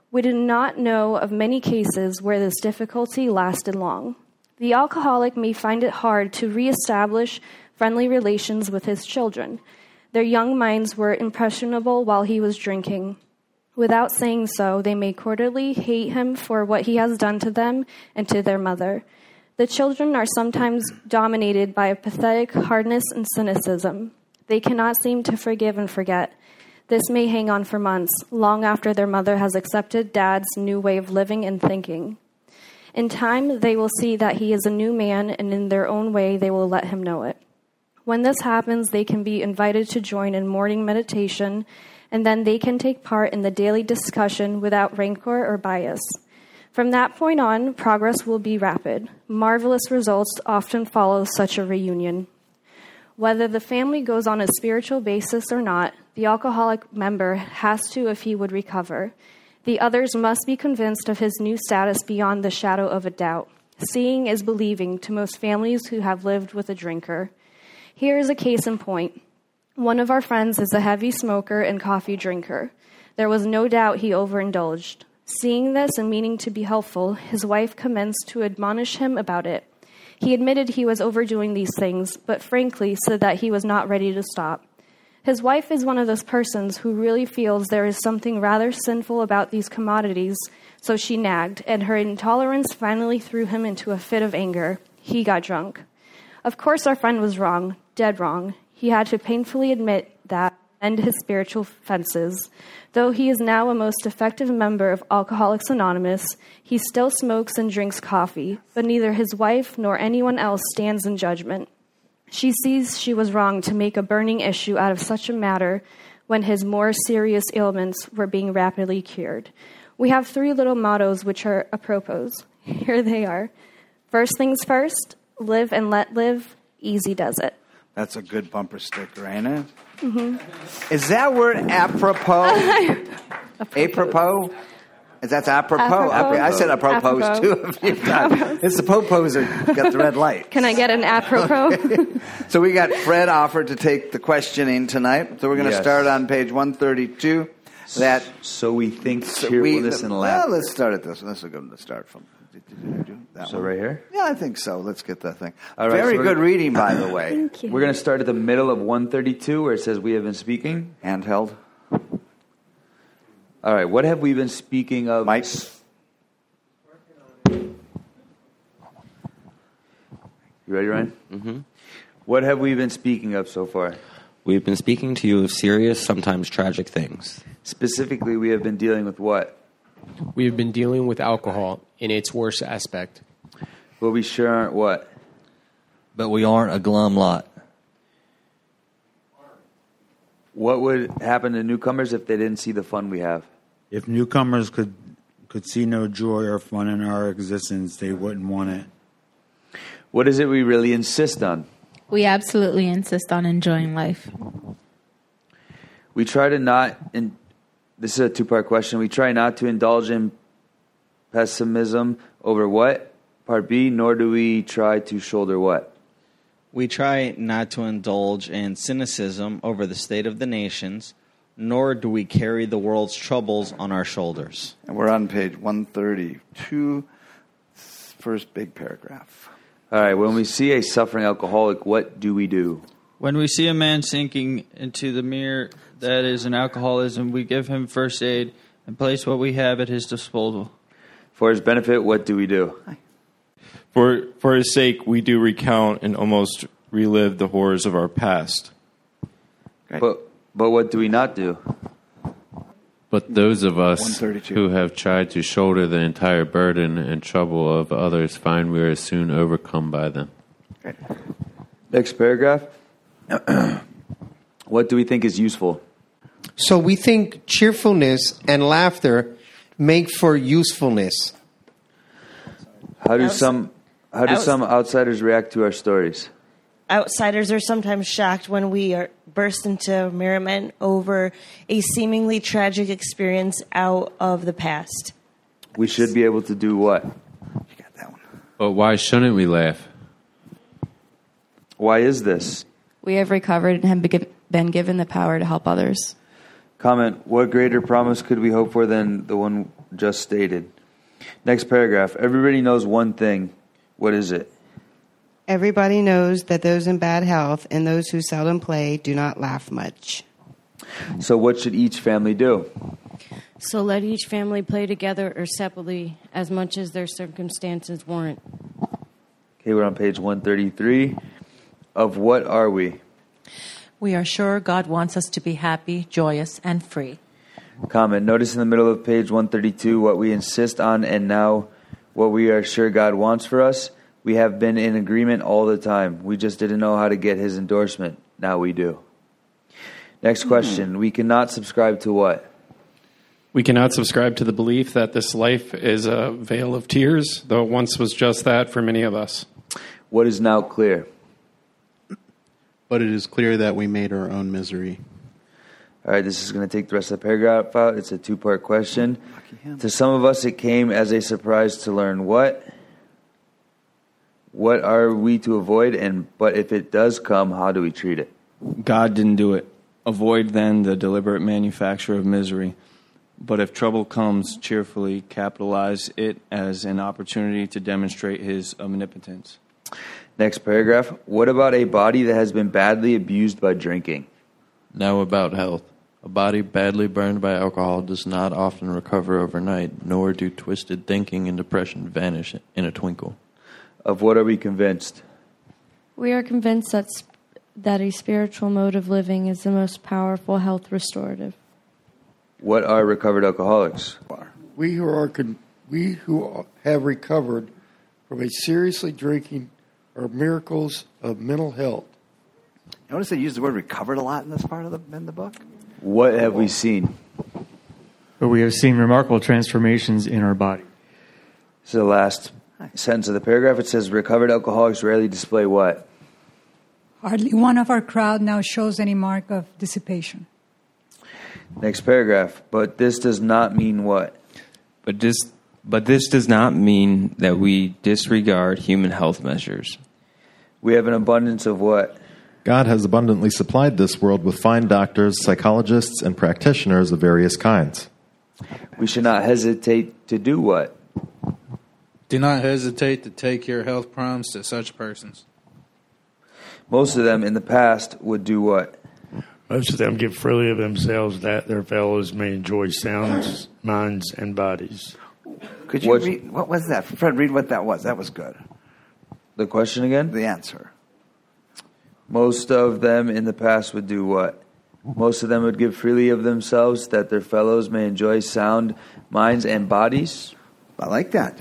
We do not know of many cases where this difficulty lasted long. The alcoholic may find it hard to reestablish friendly relations with his children. Their young minds were impressionable while he was drinking. Without saying so, they may cordially hate him for what he has done to them and to their mother. The children are sometimes dominated by a pathetic hardness and cynicism. They cannot seem to forgive and forget. This may hang on for months, long after their mother has accepted dad's new way of living and thinking. In time, they will see that he is a new man, and in their own way, they will let him know it. When this happens, they can be invited to join in morning meditation, and then they can take part in the daily discussion without rancor or bias. From that point on, progress will be rapid. Marvelous results often follow such a reunion. Whether the family goes on a spiritual basis or not, the alcoholic member has to if he would recover. The others must be convinced of his new status beyond the shadow of a doubt. Seeing is believing to most families who have lived with a drinker. Here is a case in point. One of our friends is a heavy smoker and coffee drinker. There was no doubt he overindulged. Seeing this and meaning to be helpful, his wife commenced to admonish him about it. He admitted he was overdoing these things, but frankly said that he was not ready to stop. His wife is one of those persons who really feels there is something rather sinful about these commodities, so she nagged, and her intolerance finally threw him into a fit of anger. He got drunk. Of course, our friend was wrong, dead wrong. He had to painfully admit that and his spiritual fences. Though he is now a most effective member of Alcoholics Anonymous, he still smokes and drinks coffee, but neither his wife nor anyone else stands in judgment. She sees she was wrong to make a burning issue out of such a matter when his more serious ailments were being rapidly cured. We have three little mottos which are apropos. Here they are. First things first, live and let live, easy does it. That's a good bumper sticker, ain't it? Mm-hmm. Is that word apropos? apropos? Is that apropos? Apropos. I said apropos, Apropos. too a few times. It's the popos that got the red light. Can I get an apropos? So we got Fred offered to take the questioning tonight. So we're going to Yes. start on page 132. That So we think so cheerfulness and well, let's start at this. one. This is a good one to start from. Did you do that So one? right here? Yeah, I think so. Let's get that thing. All right, Very so good reading, by the way. Thank you. We're going to start at the middle of 132 where it says we have been speaking. Handheld. All right, what have we been speaking of? Mike. You ready, Ryan? Mm-hmm. What have we been speaking of so far? We've been speaking to you of serious, sometimes tragic things. Specifically, we have been dealing with what? We have been dealing with alcohol in its worst aspect. But we sure aren't what? But we aren't a glum lot. What would happen to newcomers if they didn't see the fun we have? If newcomers could could see no joy or fun in our existence, they wouldn't want it. What is it we really insist on? We absolutely insist on enjoying life. We try to not, and this is a two part question. We try not to indulge in pessimism over what? Part B, nor do we try to shoulder what? We try not to indulge in cynicism over the state of the nations, nor do we carry the world's troubles on our shoulders. And we're on page 132, first big paragraph. All right, when we see a suffering alcoholic, what do we do? When we see a man sinking into the mere that is an alcoholism, we give him first aid and place what we have at his disposal. For his benefit, what do we do? For, for his sake, we do recount and almost relive the horrors of our past. But, but what do we not do? But those of us who have tried to shoulder the entire burden and trouble of others find we are soon overcome by them. Next paragraph. what do we think is useful? So we think cheerfulness and laughter make for usefulness. How do Outs- some how do outs- some outsiders react to our stories? Outsiders are sometimes shocked when we are burst into merriment over a seemingly tragic experience out of the past. We should be able to do what? You got that one. But why shouldn't we laugh? Why is this? We have recovered and have been given the power to help others. Comment, what greater promise could we hope for than the one just stated? Next paragraph. Everybody knows one thing. What is it? Everybody knows that those in bad health and those who seldom play do not laugh much. So what should each family do? So let each family play together or separately as much as their circumstances warrant. Okay, we're on page 133. Of what are we? We are sure God wants us to be happy, joyous, and free. Comment. Notice in the middle of page 132 what we insist on and now what we are sure God wants for us. We have been in agreement all the time. We just didn't know how to get his endorsement. Now we do. Next question. We cannot subscribe to what? We cannot subscribe to the belief that this life is a vale of tears, though it once was just that for many of us. What is now clear? But it is clear that we made our own misery. All right, this is going to take the rest of the paragraph out. It's a two part question. To some of us, it came as a surprise to learn what? What are we to avoid? And but if it does come, how do we treat it? God didn't do it. Avoid then the deliberate manufacture of misery. But if trouble comes, cheerfully capitalize it as an opportunity to demonstrate his omnipotence. Next paragraph. What about a body that has been badly abused by drinking? Now about health. A body badly burned by alcohol does not often recover overnight, nor do twisted thinking and depression vanish in a twinkle. Of what are we convinced? We are convinced that, sp- that a spiritual mode of living is the most powerful health restorative. What are recovered alcoholics? We who are con- we who have recovered from a seriously drinking are miracles of mental health. Notice they use the word recovered a lot in this part of the in the book. What have we seen? But we have seen remarkable transformations in our body. This is the last sentence of the paragraph. It says recovered alcoholics rarely display what? Hardly one of our crowd now shows any mark of dissipation. Next paragraph. But this does not mean what? But this, but this does not mean that we disregard human health measures. We have an abundance of what? God has abundantly supplied this world with fine doctors, psychologists, and practitioners of various kinds. We should not hesitate to do what? Do not hesitate to take your health problems to such persons. Most of them in the past would do what? Most of them give freely of themselves that their fellows may enjoy sounds, minds, and bodies. Could you read what was that? Fred, read what that was. That was good. The question again? The answer. Most of them in the past would do what? Most of them would give freely of themselves that their fellows may enjoy sound minds and bodies. I like that.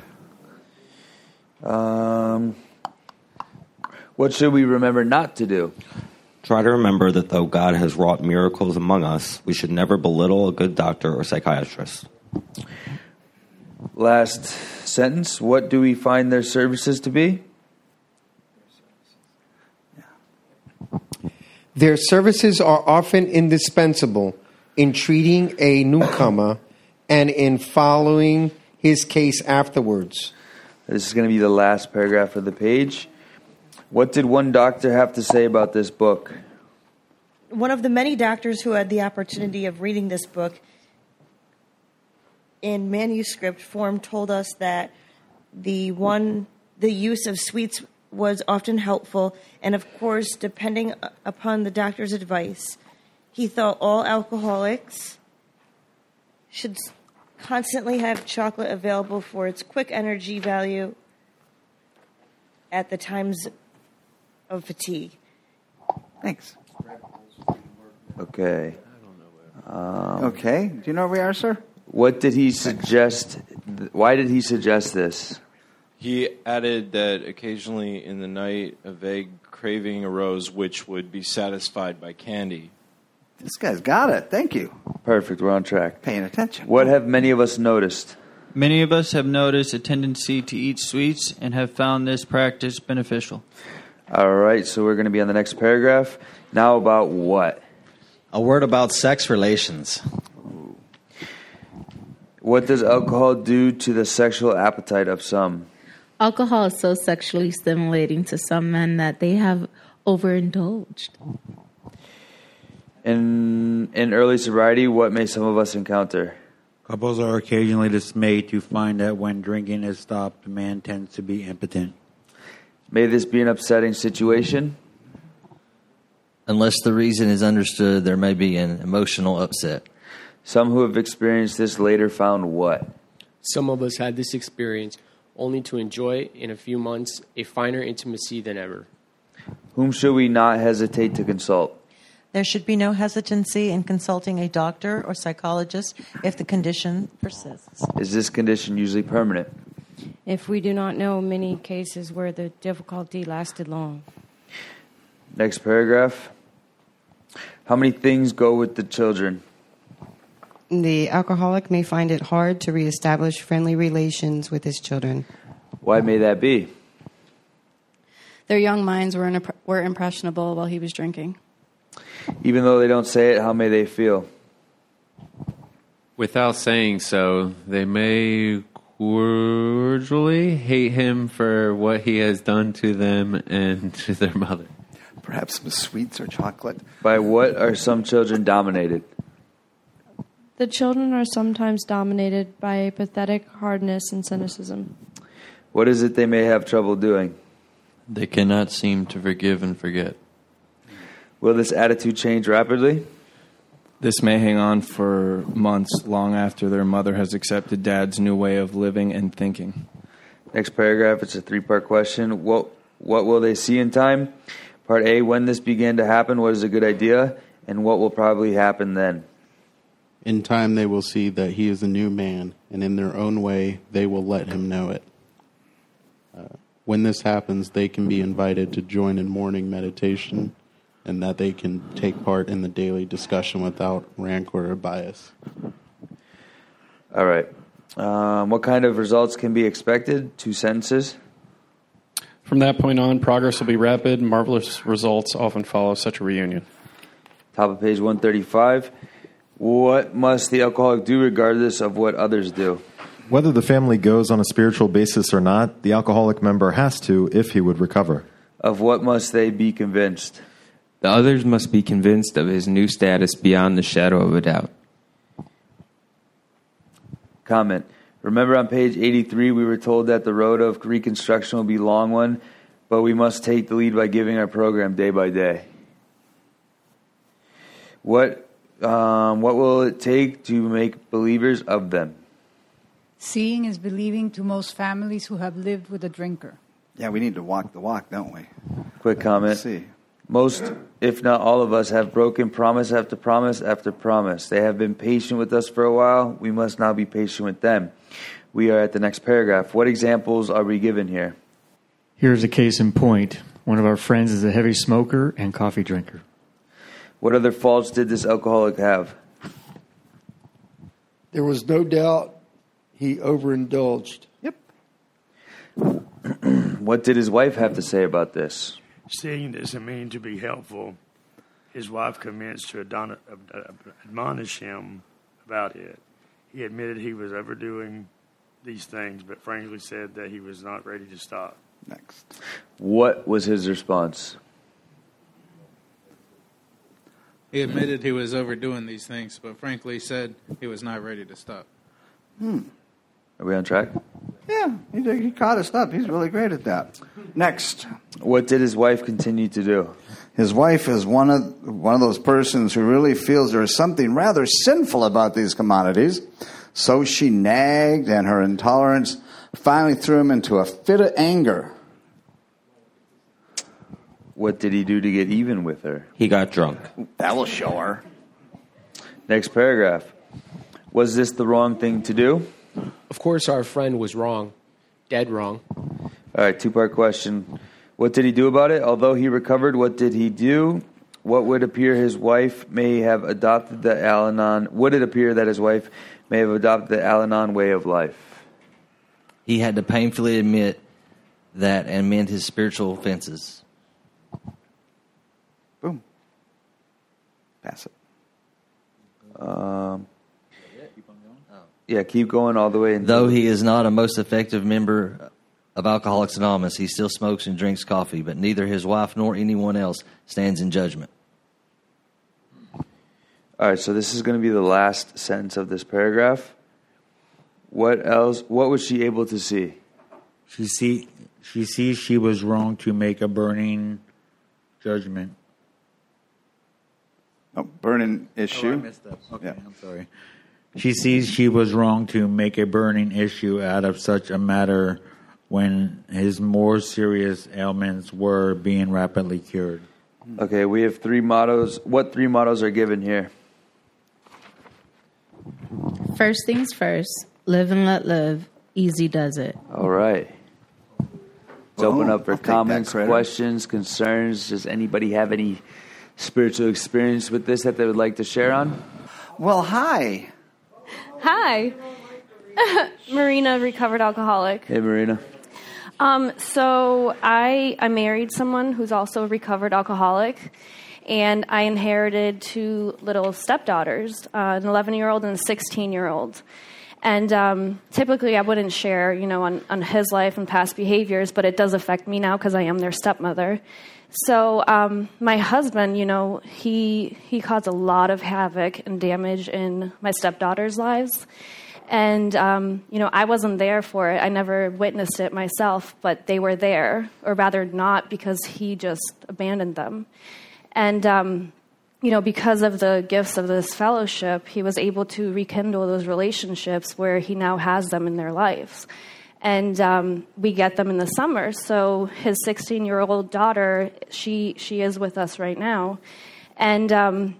Um, what should we remember not to do? Try to remember that though God has wrought miracles among us, we should never belittle a good doctor or psychiatrist. Last sentence. What do we find their services to be? Their services are often indispensable in treating a newcomer and in following his case afterwards. This is going to be the last paragraph of the page. What did one doctor have to say about this book? one of the many doctors who had the opportunity of reading this book in manuscript form told us that the one the use of sweets was often helpful and of course depending upon the doctor's advice he thought all alcoholics should constantly have chocolate available for its quick energy value at the times of fatigue Thanks. Okay. Um, Okay. Do you know where we are, sir? What did he suggest? Why did he suggest this? He added that occasionally in the night a vague craving arose which would be satisfied by candy. This guy's got it. Thank you. Perfect. We're on track. Paying attention. What have many of us noticed? Many of us have noticed a tendency to eat sweets and have found this practice beneficial. All right, so we're going to be on the next paragraph. Now, about what? A word about sex relations. What does alcohol do to the sexual appetite of some? Alcohol is so sexually stimulating to some men that they have overindulged. In in early sobriety, what may some of us encounter? Couples are occasionally dismayed to find that when drinking is stopped, the man tends to be impotent. May this be an upsetting situation? Unless the reason is understood, there may be an emotional upset. Some who have experienced this later found what? Some of us had this experience only to enjoy in a few months a finer intimacy than ever. Whom should we not hesitate to consult? There should be no hesitancy in consulting a doctor or psychologist if the condition persists. Is this condition usually permanent? If we do not know many cases where the difficulty lasted long. Next paragraph. How many things go with the children? The alcoholic may find it hard to reestablish friendly relations with his children. Why may that be? Their young minds were, in, were impressionable while he was drinking. Even though they don't say it, how may they feel? Without saying so, they may cordially hate him for what he has done to them and to their mother. Perhaps with sweets or chocolate. By what are some children dominated? The children are sometimes dominated by a pathetic hardness and cynicism. What is it they may have trouble doing? They cannot seem to forgive and forget. Will this attitude change rapidly? This may hang on for months, long after their mother has accepted dad's new way of living and thinking. Next paragraph, it's a three part question. What, what will they see in time? Part A, when this began to happen, what is a good idea? And what will probably happen then? In time, they will see that he is a new man, and in their own way, they will let him know it. Uh, when this happens, they can be invited to join in morning meditation, and that they can take part in the daily discussion without rancor or bias. All right. Um, what kind of results can be expected? Two sentences. From that point on, progress will be rapid. Marvelous results often follow such a reunion. Top of page 135. What must the alcoholic do regardless of what others do? Whether the family goes on a spiritual basis or not, the alcoholic member has to if he would recover. Of what must they be convinced? The others must be convinced of his new status beyond the shadow of a doubt. Comment. Remember on page 83, we were told that the road of reconstruction will be a long one, but we must take the lead by giving our program day by day. What, um, what will it take to make believers of them? Seeing is believing to most families who have lived with a drinker. Yeah, we need to walk the walk, don't we? Quick comment. Let's see. Most, if not all of us, have broken promise after promise after promise. They have been patient with us for a while. We must now be patient with them. We are at the next paragraph. What examples are we given here? Here's a case in point. One of our friends is a heavy smoker and coffee drinker. What other faults did this alcoholic have? There was no doubt he overindulged. Yep. what did his wife have to say about this? Seeing doesn't mean to be helpful. His wife commenced to adon- admonish him about it. He admitted he was overdoing these things, but frankly said that he was not ready to stop. Next. What was his response? He admitted he was overdoing these things, but frankly said he was not ready to stop. Hmm. Are we on track? Yeah, he, did- he caught us up. He's really great at that. Next. What did his wife continue to do? His wife is one of one of those persons who really feels there is something rather sinful about these commodities. So she nagged, and her intolerance finally threw him into a fit of anger. What did he do to get even with her? He got drunk. That will show her. Next paragraph. Was this the wrong thing to do? Of course, our friend was wrong, dead wrong. All right, two part question. What did he do about it? Although he recovered, what did he do? What would appear his wife may have adopted the Al Anon? Would it appear that his wife may have adopted the Al Anon way of life? He had to painfully admit that and mend his spiritual offenses. Boom. Pass it. Um, yeah, keep going all the way. Until Though he is not a most effective member of Alcoholics Anonymous, he still smokes and drinks coffee, but neither his wife nor anyone else stands in judgment. All right, so this is going to be the last sentence of this paragraph. What else? What was she able to see? She see she sees she was wrong to make a burning judgment. Oh, burning issue. Oh, I missed that. Okay, I'm sorry. She sees she was wrong to make a burning issue out of such a matter when his more serious ailments were being rapidly cured. Hmm. Okay, we have three mottos. What three mottos are given here? First things first, live and let live. Easy does it. All right. Let's open up for I'll comments, questions, concerns. Does anybody have any spiritual experience with this that they would like to share on? Well, hi. Hi. Marina, recovered alcoholic. Hey, Marina. Um, so I I married someone who's also a recovered alcoholic, and I inherited two little stepdaughters, uh, an 11 year old and a 16 year old. And um, typically, I wouldn't share, you know, on, on his life and past behaviors, but it does affect me now because I am their stepmother. So um, my husband, you know, he he caused a lot of havoc and damage in my stepdaughters' lives. And, um, you know, I wasn't there for it. I never witnessed it myself, but they were there, or rather not, because he just abandoned them. And, um, you know, because of the gifts of this fellowship, he was able to rekindle those relationships where he now has them in their lives. And um, we get them in the summer. So his 16 year old daughter, she, she is with us right now. And, um,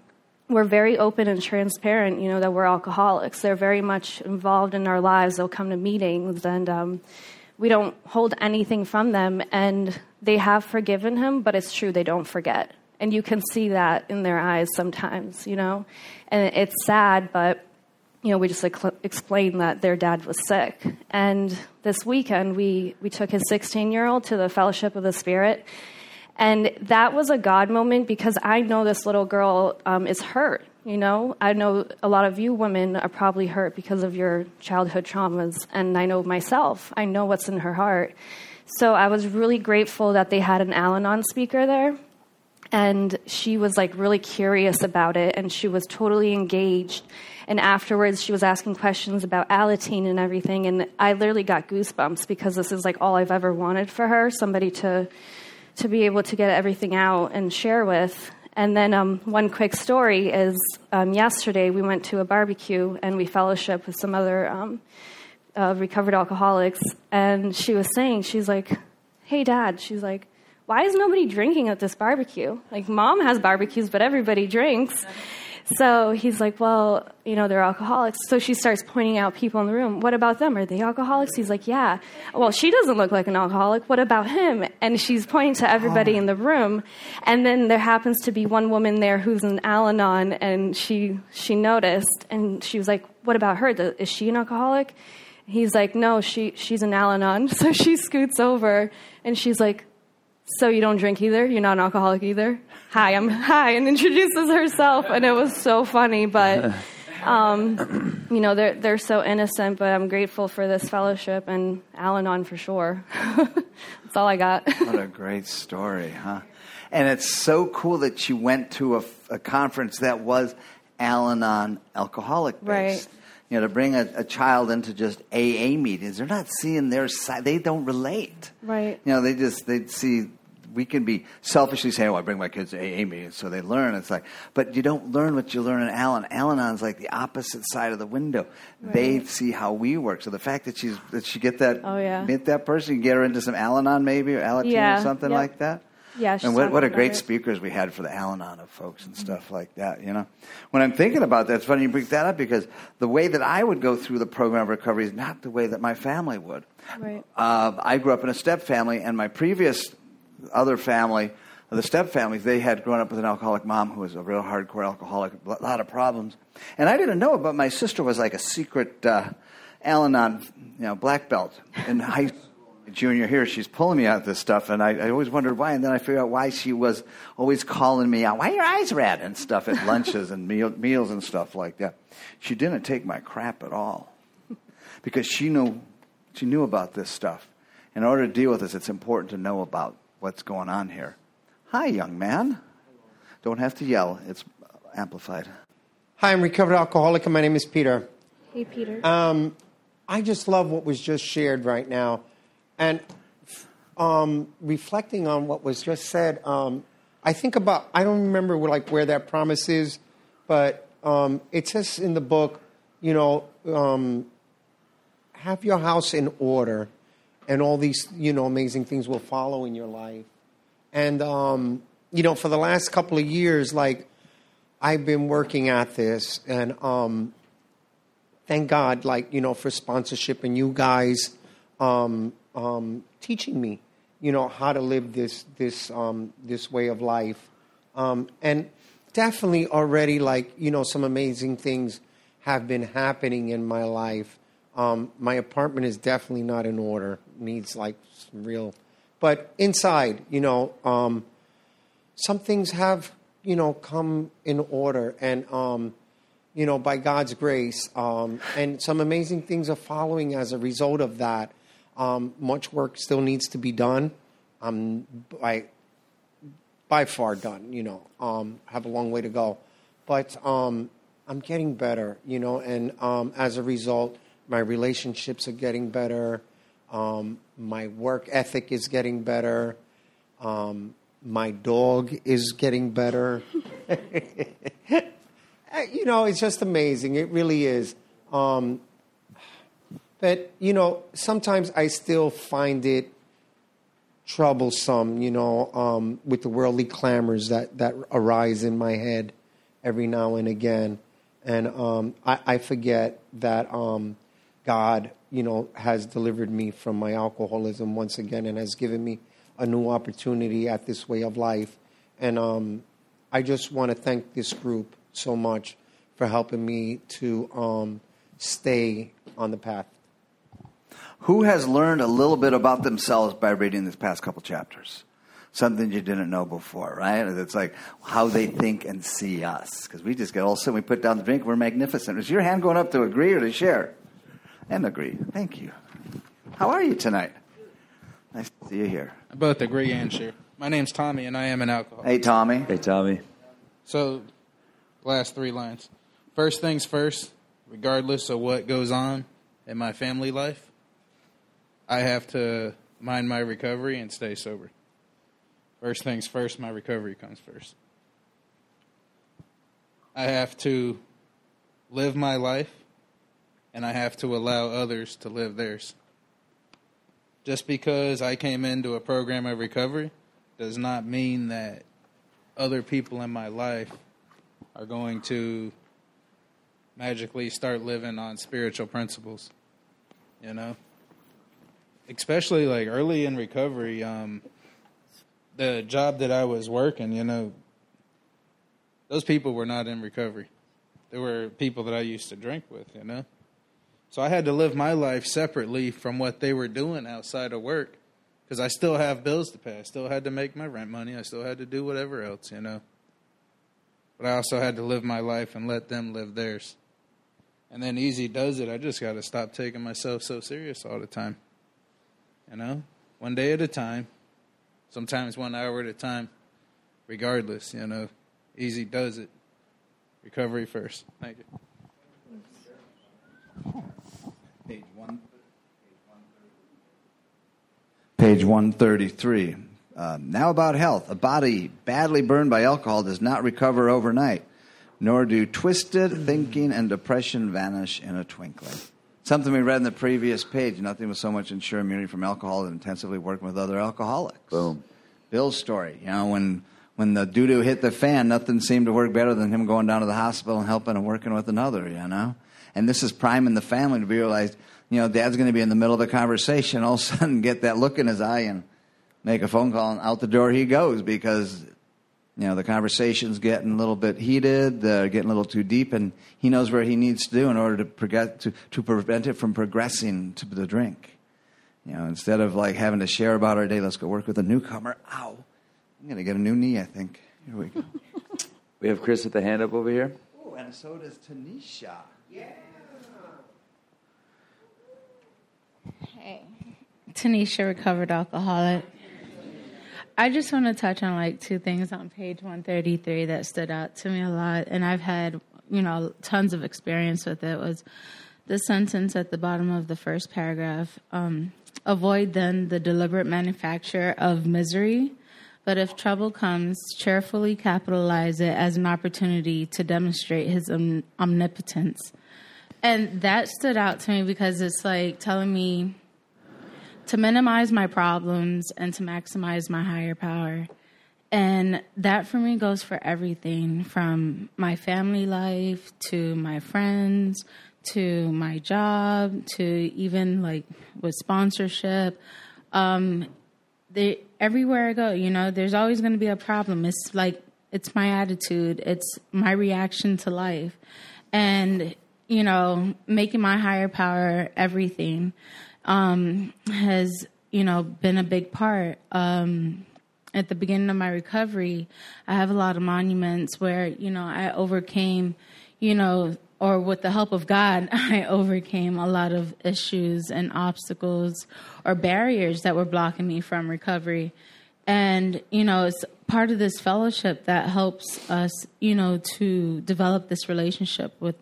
we're very open and transparent, you know, that we're alcoholics. They're very much involved in our lives. They'll come to meetings, and um, we don't hold anything from them. And they have forgiven him, but it's true, they don't forget. And you can see that in their eyes sometimes, you know. And it's sad, but, you know, we just explained that their dad was sick. And this weekend, we, we took his 16 year old to the Fellowship of the Spirit. And that was a God moment because I know this little girl um, is hurt. You know, I know a lot of you women are probably hurt because of your childhood traumas, and I know myself. I know what's in her heart. So I was really grateful that they had an Al Anon speaker there, and she was like really curious about it, and she was totally engaged. And afterwards, she was asking questions about Alateen and everything, and I literally got goosebumps because this is like all I've ever wanted for her somebody to to be able to get everything out and share with. And then um, one quick story is um, yesterday we went to a barbecue and we fellowship with some other um, uh, recovered alcoholics, and she was saying she's like, "Hey, Dad," she's like. Why is nobody drinking at this barbecue? Like, mom has barbecues, but everybody drinks. So he's like, Well, you know, they're alcoholics. So she starts pointing out people in the room. What about them? Are they alcoholics? He's like, Yeah. Well, she doesn't look like an alcoholic. What about him? And she's pointing to everybody in the room. And then there happens to be one woman there who's an Al Anon, and she, she noticed, and she was like, What about her? Is she an alcoholic? He's like, No, she, she's an Al Anon. So she scoots over, and she's like, so you don't drink either? You're not an alcoholic either? Hi, I'm hi, and introduces herself, and it was so funny. But um, you know, they're they're so innocent. But I'm grateful for this fellowship and Al-Anon for sure. That's all I got. What a great story, huh? And it's so cool that she went to a, a conference that was Al-Anon alcoholic based. Right. You know, to bring a, a child into just AA meetings, they're not seeing their side. They don't relate. Right. You know, they just they see we can be selfishly saying, "Oh, I bring my kids to AA meetings so they learn." It's like, but you don't learn what you learn in Al Al-Anon's like the opposite side of the window. They see how we work. So the fact that she's that she get that Oh, yeah. meet that person, you get her into some Al-Anon maybe or Alateen Yeah, or something yep. like that. Yeah, and what, what a great it. speakers we had for the Al-Anon of folks and stuff like that. You know, when I'm thinking about that, it's funny you bring that up because the way that I would go through the program of recovery is not the way that my family would. Right. Uh, I grew up in a step family, and my previous other family, the step families, they had grown up with an alcoholic mom who was a real hardcore alcoholic, a lot of problems. And I didn't know it, but my sister was like a secret uh, Al-Anon, you know, black belt in high school. Junior here, she's pulling me out this stuff, and I, I always wondered why. And then I figured out why she was always calling me out. Why are your eyes red and stuff at lunches and meal, meals and stuff like that. She didn't take my crap at all because she knew she knew about this stuff. In order to deal with this, it's important to know about what's going on here. Hi, young man. Don't have to yell. It's amplified. Hi, I'm recovered alcoholic, and my name is Peter. Hey, Peter. Um, I just love what was just shared right now, and um, reflecting on what was just said. Um, I think about I don't remember where, like where that promise is, but um, it says in the book, you know, um, have your house in order, and all these you know amazing things will follow in your life. And um, you know, for the last couple of years, like I've been working at this, and um, thank God, like you know, for sponsorship and you guys um, um, teaching me, you know, how to live this this um, this way of life, um, and definitely already, like you know, some amazing things have been happening in my life. Um, my apartment is definitely not in order; needs like some real, but inside, you know. Um, some things have you know come in order and um, you know by god's grace um, and some amazing things are following as a result of that um, much work still needs to be done i'm by, by far done you know um, have a long way to go but i'm getting better you know and as a result my relationships are getting better um, my work ethic is getting better um, my dog is getting better. Uh, you know, it's just amazing. It really is. Um, but, you know, sometimes I still find it troublesome, you know, um, with the worldly clamors that, that arise in my head every now and again. And um, I, I forget that um, God, you know, has delivered me from my alcoholism once again and has given me a new opportunity at this way of life. And um, I just want to thank this group so much for helping me to um, stay on the path. Who has learned a little bit about themselves by reading these past couple chapters? Something you didn't know before, right? It's like how they think and see us. Because we just get all of a sudden we put down the drink, we're magnificent. Is your hand going up to agree or to share? And agree. Thank you. How are you tonight? Nice to see you here. I both agree and share. My name's Tommy, and I am an alcoholic. Hey, Tommy. Hey, Tommy. So, last three lines. First things first, regardless of what goes on in my family life, I have to mind my recovery and stay sober. First things first, my recovery comes first. I have to live my life, and I have to allow others to live theirs. Just because I came into a program of recovery does not mean that other people in my life are going to magically start living on spiritual principles. You know? Especially like early in recovery, um, the job that I was working, you know, those people were not in recovery. They were people that I used to drink with, you know? So I had to live my life separately from what they were doing outside of work because I still have bills to pay. I still had to make my rent money. I still had to do whatever else, you know. But I also had to live my life and let them live theirs. And then easy does it. I just got to stop taking myself so serious all the time. You know, one day at a time, sometimes one hour at a time. regardless. You know, easy does it. Recovery first. Thank you. Page one. Page 133. Uh, now about health. A body badly burned by alcohol does not recover overnight, nor do twisted thinking and depression vanish in a twinkling. Something we read in the previous page. Nothing was so much ensure immunity from alcohol than intensively working with other alcoholics. Boom. Bill's story. You know, when when the doo doo hit the fan, nothing seemed to work better than him going down to the hospital and helping and working with another. You know, and this is priming the family to be realized. You know, Dad's going to be in the middle of a conversation, all of a sudden get that look in his eye and make a phone call, and out the door he goes because you know the conversation's getting a little bit heated, uh, getting a little too deep, and he knows where he needs to do in order to, progress, to to prevent it from progressing to the drink. You know, instead of like having to share about our day, let's go work with a newcomer. Ow, I'm gonna get a new knee. I think. Here we go. We have Chris with the hand up over here. Oh, and so does Tanisha. Hey. Tanisha, recovered alcoholic. I just want to touch on like two things on page 133 that stood out to me a lot, and I've had you know tons of experience with it. Was the sentence at the bottom of the first paragraph? Um, Avoid then the deliberate manufacture of misery, but if trouble comes, cheerfully capitalize it as an opportunity to demonstrate His om- omnipotence. And that stood out to me because it's like telling me to minimize my problems and to maximize my higher power. And that for me goes for everything from my family life to my friends to my job to even like with sponsorship. Um, they, everywhere I go, you know, there's always going to be a problem. It's like, it's my attitude, it's my reaction to life. And, you know, making my higher power everything um, has, you know, been a big part. Um, at the beginning of my recovery, I have a lot of monuments where, you know, I overcame, you know, or with the help of God, I overcame a lot of issues and obstacles or barriers that were blocking me from recovery. And, you know, it's part of this fellowship that helps us, you know, to develop this relationship with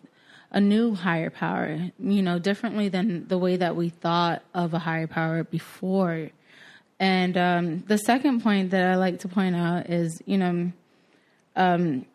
a new higher power, you know, differently than the way that we thought of a higher power before. And um, the second point that I like to point out is, you know, um,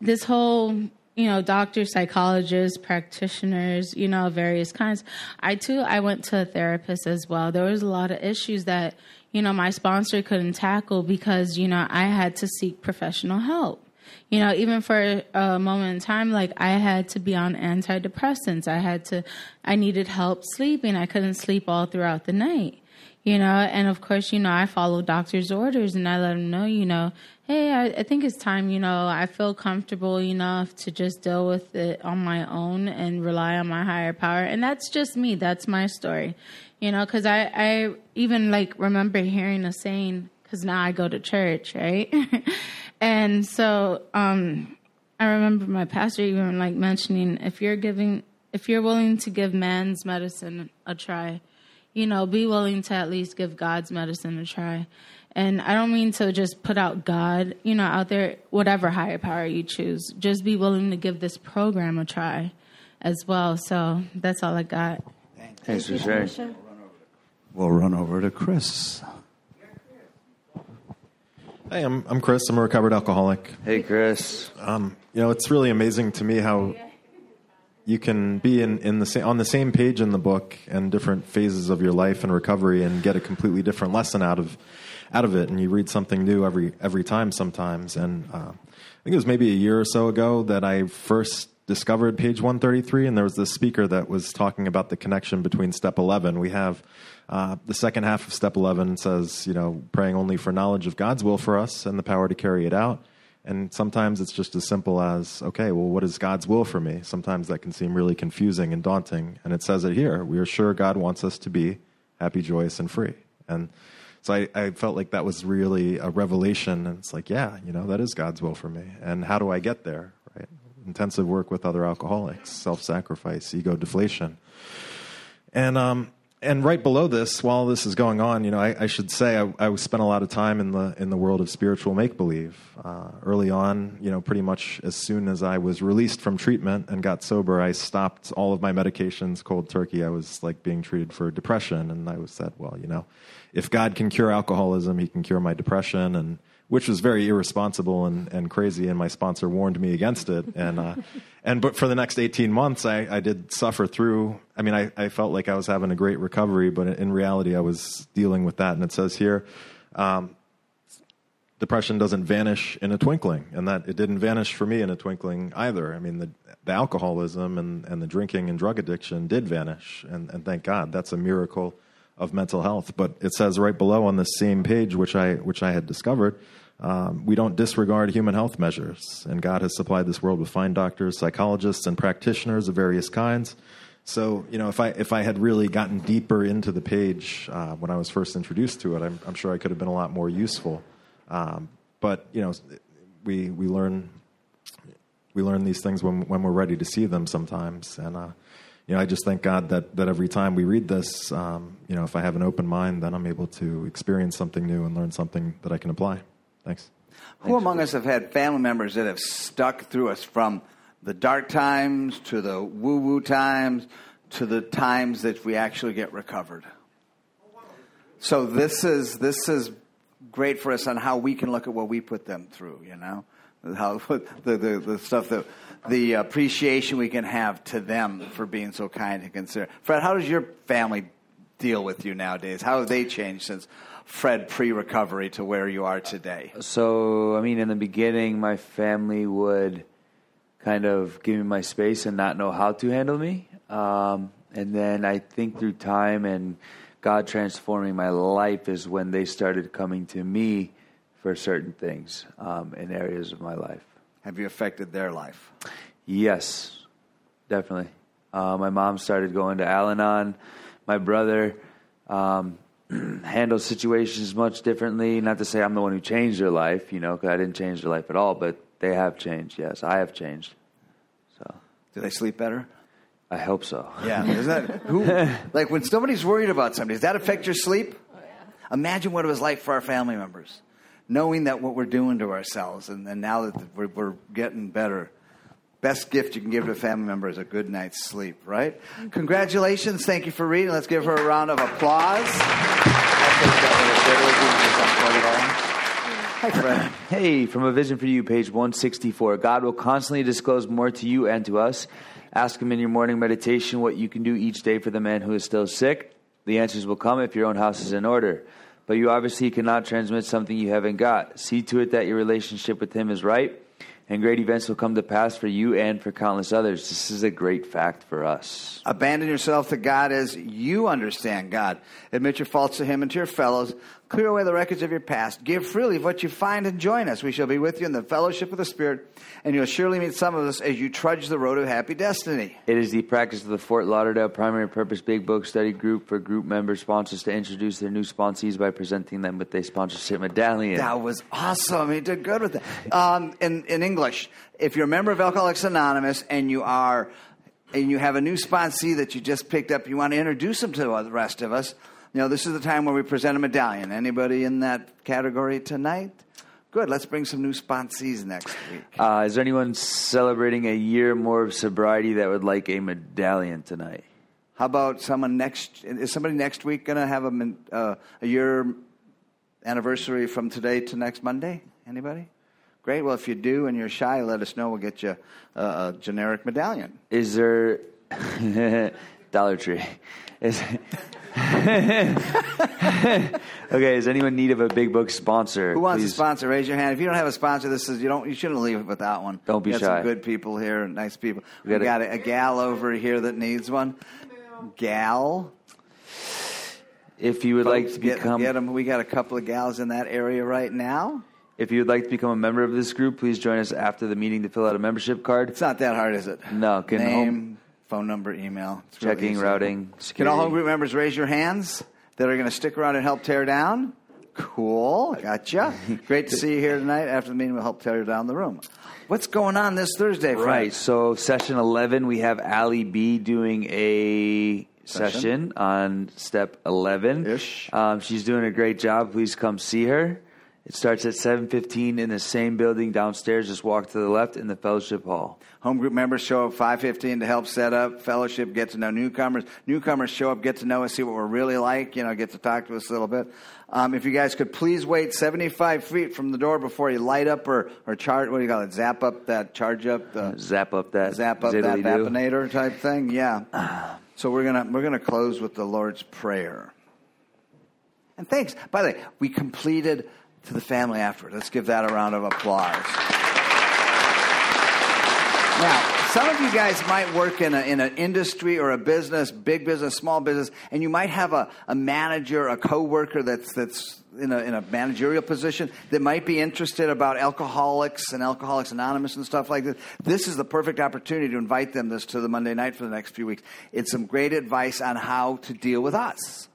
this whole, you know, doctors, psychologists, practitioners, you know, various kinds. I too, I went to a therapist as well. There was a lot of issues that, you know, my sponsor couldn't tackle because, you know, I had to seek professional help you know, even for a moment in time, like I had to be on antidepressants. I had to, I needed help sleeping. I couldn't sleep all throughout the night, you know, and of course, you know, I follow doctor's orders and I let them know, you know, hey, I, I think it's time, you know, I feel comfortable enough to just deal with it on my own and rely on my higher power. And that's just me. That's my story, you know, because I, I even like remember hearing a saying, because now I go to church, right? And so um, I remember my pastor even like mentioning if you're giving, if you're willing to give man's medicine a try, you know, be willing to at least give God's medicine a try. And I don't mean to just put out God, you know, out there, whatever higher power you choose. Just be willing to give this program a try as well. So that's all I got. Thanks for sharing. We'll run over to Chris. Hey, I'm I'm Chris. I'm a recovered alcoholic. Hey, Chris. Um, you know, it's really amazing to me how you can be in, in the same on the same page in the book and different phases of your life and recovery and get a completely different lesson out of out of it. And you read something new every every time sometimes. And uh, I think it was maybe a year or so ago that I first discovered page 133, and there was this speaker that was talking about the connection between step 11. We have uh, the second half of step 11 says, you know, praying only for knowledge of God's will for us and the power to carry it out. And sometimes it's just as simple as, okay, well, what is God's will for me? Sometimes that can seem really confusing and daunting. And it says it here. We are sure God wants us to be happy, joyous, and free. And so I, I felt like that was really a revelation. And it's like, yeah, you know, that is God's will for me. And how do I get there, right? Intensive work with other alcoholics, self sacrifice, ego deflation. And um, and right below this, while this is going on, you know, I, I should say I, I spent a lot of time in the in the world of spiritual make believe. Uh, early on, you know, pretty much as soon as I was released from treatment and got sober, I stopped all of my medications cold turkey. I was like being treated for depression, and I was said, well, you know, if God can cure alcoholism, He can cure my depression, and which was very irresponsible and, and crazy. And my sponsor warned me against it. And uh, and but for the next eighteen months, I, I did suffer through. I mean, I, I felt like I was having a great recovery, but in reality, I was dealing with that. And it says here. Um, depression doesn't vanish in a twinkling, and that it didn't vanish for me in a twinkling either. I mean, the, the alcoholism and, and the drinking and drug addiction did vanish, and, and thank God. That's a miracle of mental health. But it says right below on this same page, which I which I had discovered, um, we don't disregard human health measures, and God has supplied this world with fine doctors, psychologists, and practitioners of various kinds. So, you know, if I if I had really gotten deeper into the page uh, when I was first introduced to it, I'm, I'm, sure I could have been a lot more useful. Um, but you know, we we learn we learn these things when when we're ready to see them sometimes, and uh, you know, I just thank God that that every time we read this, um, you know, if I have an open mind, then I'm able to experience something new and learn something that I can apply. Thanks. Who among us have had family members that have stuck through us from the dark times to the woo woo times to the times that we actually get recovered? So this is this is great for us on how we can look at what we put them through. You know, how the the, the stuff that the appreciation we can have to them for being so kind and considerate. Fred, how does your family deal with you nowadays? How have they changed since Fred pre recovery to where you are today? So, I mean, in the beginning, my family would kind of give me my space and not know how to handle me. Um, and then I think through time and God transforming my life is when they started coming to me for certain things um, in areas of my life. Have you affected their life? Yes, definitely. Uh, my mom started going to Al Anon. My brother um, handle situations much differently. Not to say I'm the one who changed their life, you know, because I didn't change their life at all, but they have changed. Yes, I have changed. So, do they sleep better? I hope so. Yeah, is that who? like when somebody's worried about somebody, does that affect your sleep? Oh, yeah. Imagine what it was like for our family members, knowing that what we're doing to ourselves, and, and now that we're, we're getting better best gift you can give to a family member is a good night's sleep, right? Congratulations. Thank you for reading. Let's give her a round of applause. Hi, Fred. Hey, from A Vision for You, page 164. God will constantly disclose more to you and to us. Ask Him in your morning meditation what you can do each day for the man who is still sick. The answers will come if your own house is in order. But you obviously cannot transmit something you haven't got. See to it that your relationship with Him is right and great events will come to pass for you and for countless others. This is a great fact for us. Abandon yourself to God as you understand God. Admit your faults to Him and to your fellows. Clear away the records of your past. Give freely of what you find and join us. We shall be with you in the fellowship of the Spirit, and you'll surely meet some of us as you trudge the road of happy destiny. It is the practice of the Fort Lauderdale Primary Purpose Big Book Study Group for group member sponsors to introduce their new sponsees by presenting them with a sponsorship medallion. That was awesome. He did good with that. Um, in, in English, if you're a member of Alcoholics Anonymous and you are and you have a new sponsee that you just picked up, you want to introduce them to the rest of us you know, this is the time where we present a medallion. Anybody in that category tonight? Good. Let's bring some new sponsees next week. Uh, is there anyone celebrating a year more of sobriety that would like a medallion tonight? How about someone next? Is somebody next week going to have a, uh, a year anniversary from today to next Monday? Anybody? Great. Well, if you do and you're shy, let us know. We'll get you a, a generic medallion. Is there Dollar Tree? Is okay, is anyone in need of a big book sponsor? Who wants Please. a sponsor? Raise your hand. If you don't have a sponsor, this is you don't you shouldn't leave it without one. Don't be we shy. Some good people here, nice people. We, we got, a, a gal over here that needs one. Gal. If you would Folks, like to get, become, get them. We got a couple of gals in that area right now. If you would like to become a member of this group, please join us after the meeting to fill out a membership card. It's not that hard, is it? No. Can Name, home, phone number, email. It's checking, routing. Security. Can all home group members raise your hands? that are going to stick around and help tear down. Cool, gotcha. Great to see you here tonight. After the meeting, we'll help tear down the room. What's going on this Thursday, Fred? Right. So, session 11, we have Ali B doing a session on step 11. Um, she's doing a great job. Please come see her. It starts at 7:15 in the same building downstairs. Just walk to the left in the fellowship hall. Home group members show up 5:15 to help set up fellowship, get to know newcomers. Newcomers show up, get to know us, see what we're really like. You know, get to talk to us a little bit. Um, if you guys could please wait 75 feet from the door before you light up or or charge. What do you call it? Zap up that charge up the zap up that zap up that vaponator type thing. Yeah. So we're gonna we're gonna close with the Lord's prayer. And thanks. By the way, we completed to the family afterward. Let's give that a round of applause. Now, some of you guys might work in, a, in an industry or a business, big business, small business, and you might have a, a manager, a coworker that's, that's in, a, in a managerial position that might be interested about alcoholics and Alcoholics Anonymous and stuff like this. This is the perfect opportunity to invite them this to the Monday night for the next few weeks. It's some great advice on how to deal with us.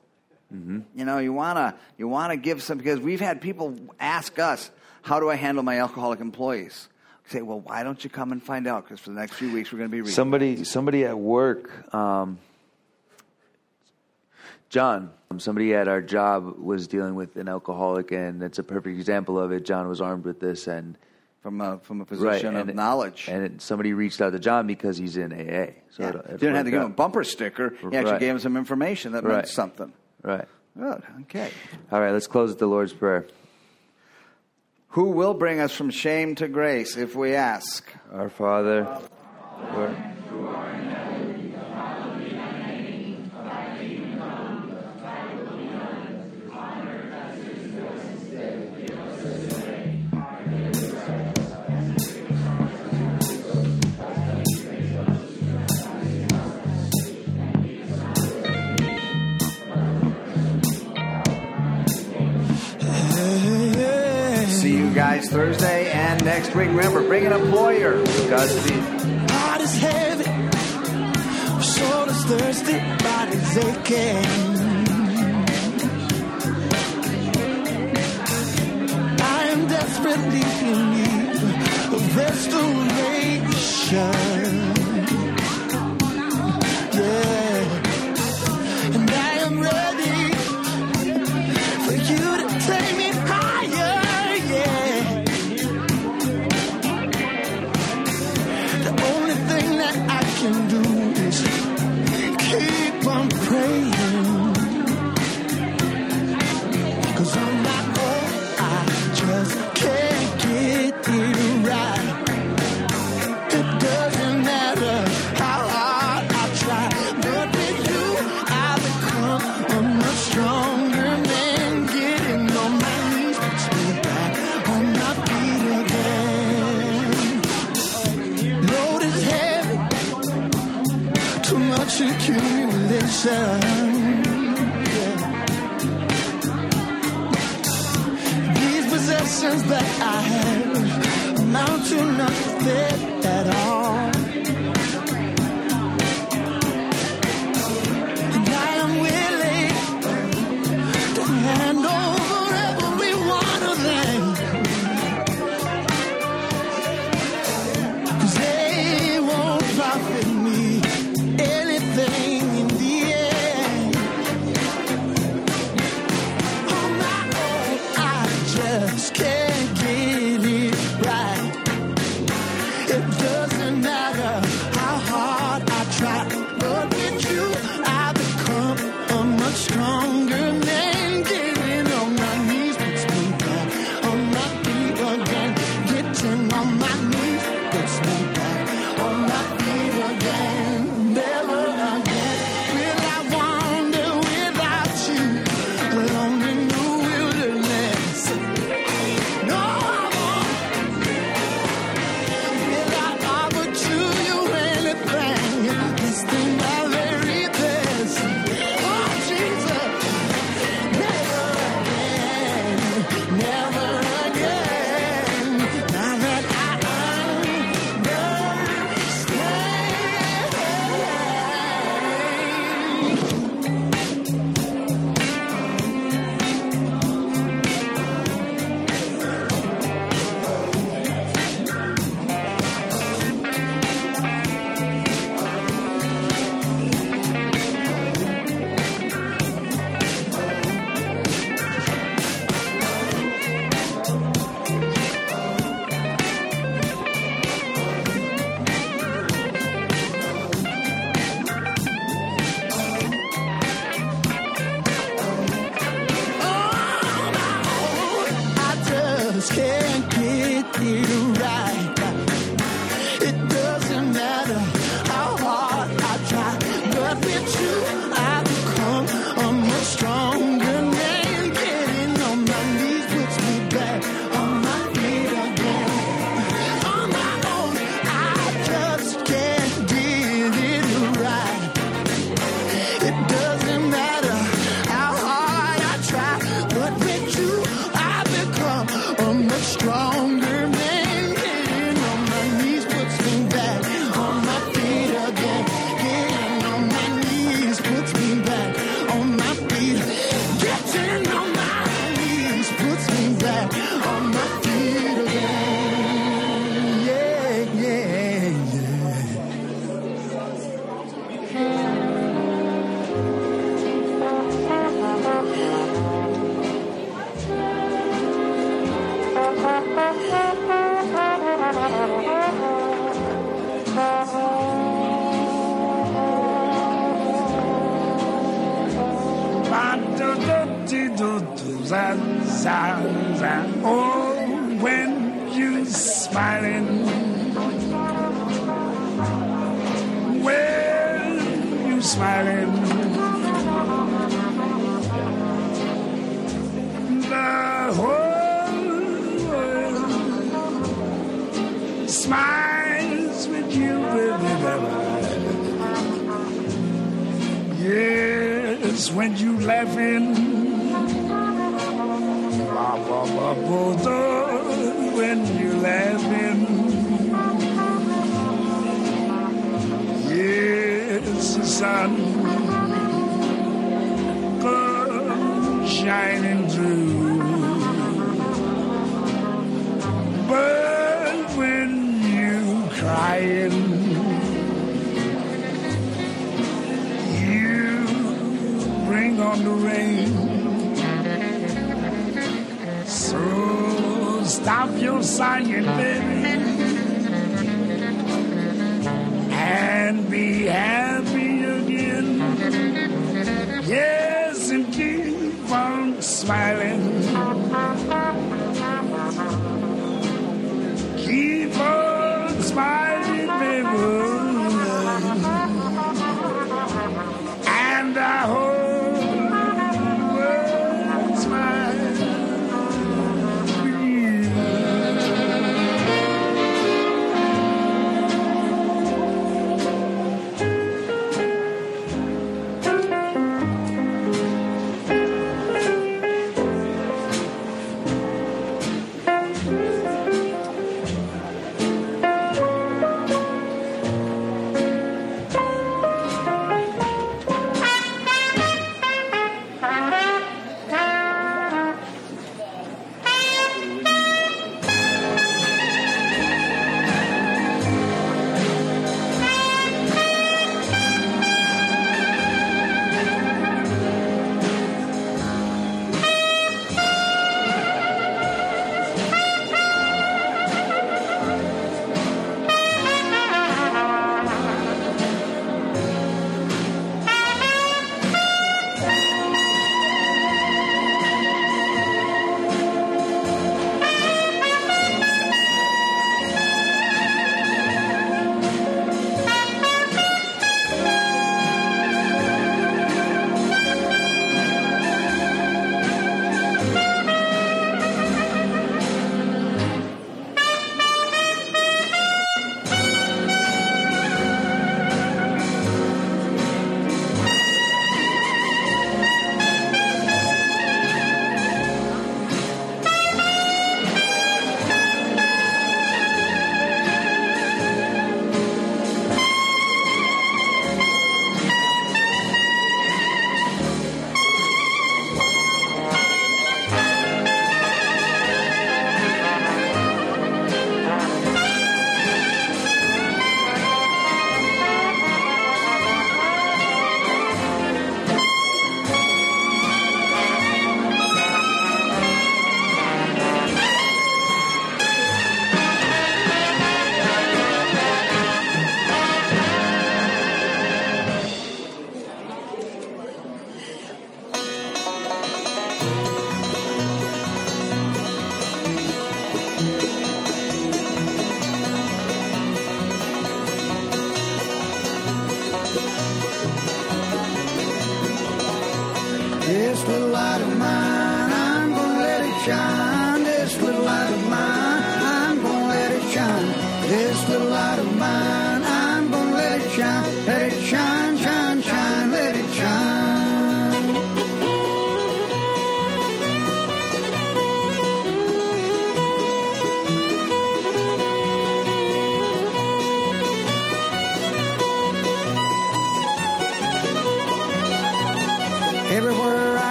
You know, you wanna you wanna give some because we've had people ask us, "How do I handle my alcoholic employees?" Say, "Well, why don't you come and find out?" Because for the next few weeks, we're going to be reading. Somebody, somebody at work, um, John, somebody at our job was dealing with an alcoholic, and it's a perfect example of it. John was armed with this, and from a from a position of and- knowledge. and it, somebody reached out to John because he's in AA. So Yeah. it, You it didn't have to worked give him a bumper sticker. He actually Right. gave him some information that meant something. Right. Good. Okay. All right, let's close with the Lord's Prayer. Who will bring us from shame to grace if we ask? Our Father, Lord, Guys Thursday and next week. Remember, bring an employer. Godspeed. Heart is heavy, soul is thirsty, body's aching. I am desperately in need of restoration. Yeah,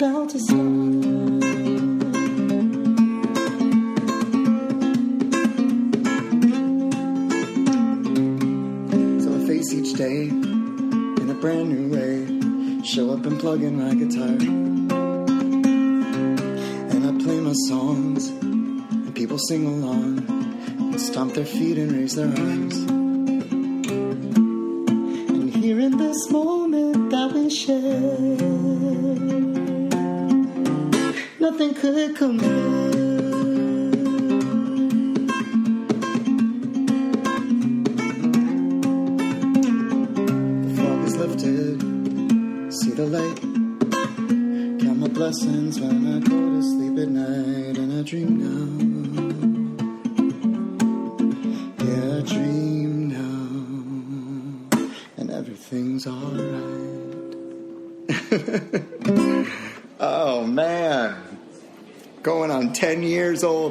about his love. So I face each day in a brand new way. Show up and plug in my guitar. And I play my songs, and people sing along, and stomp their feet and raise their arms. could come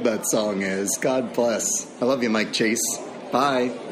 that song is. God bless. I love you, Mike Chase. Bye.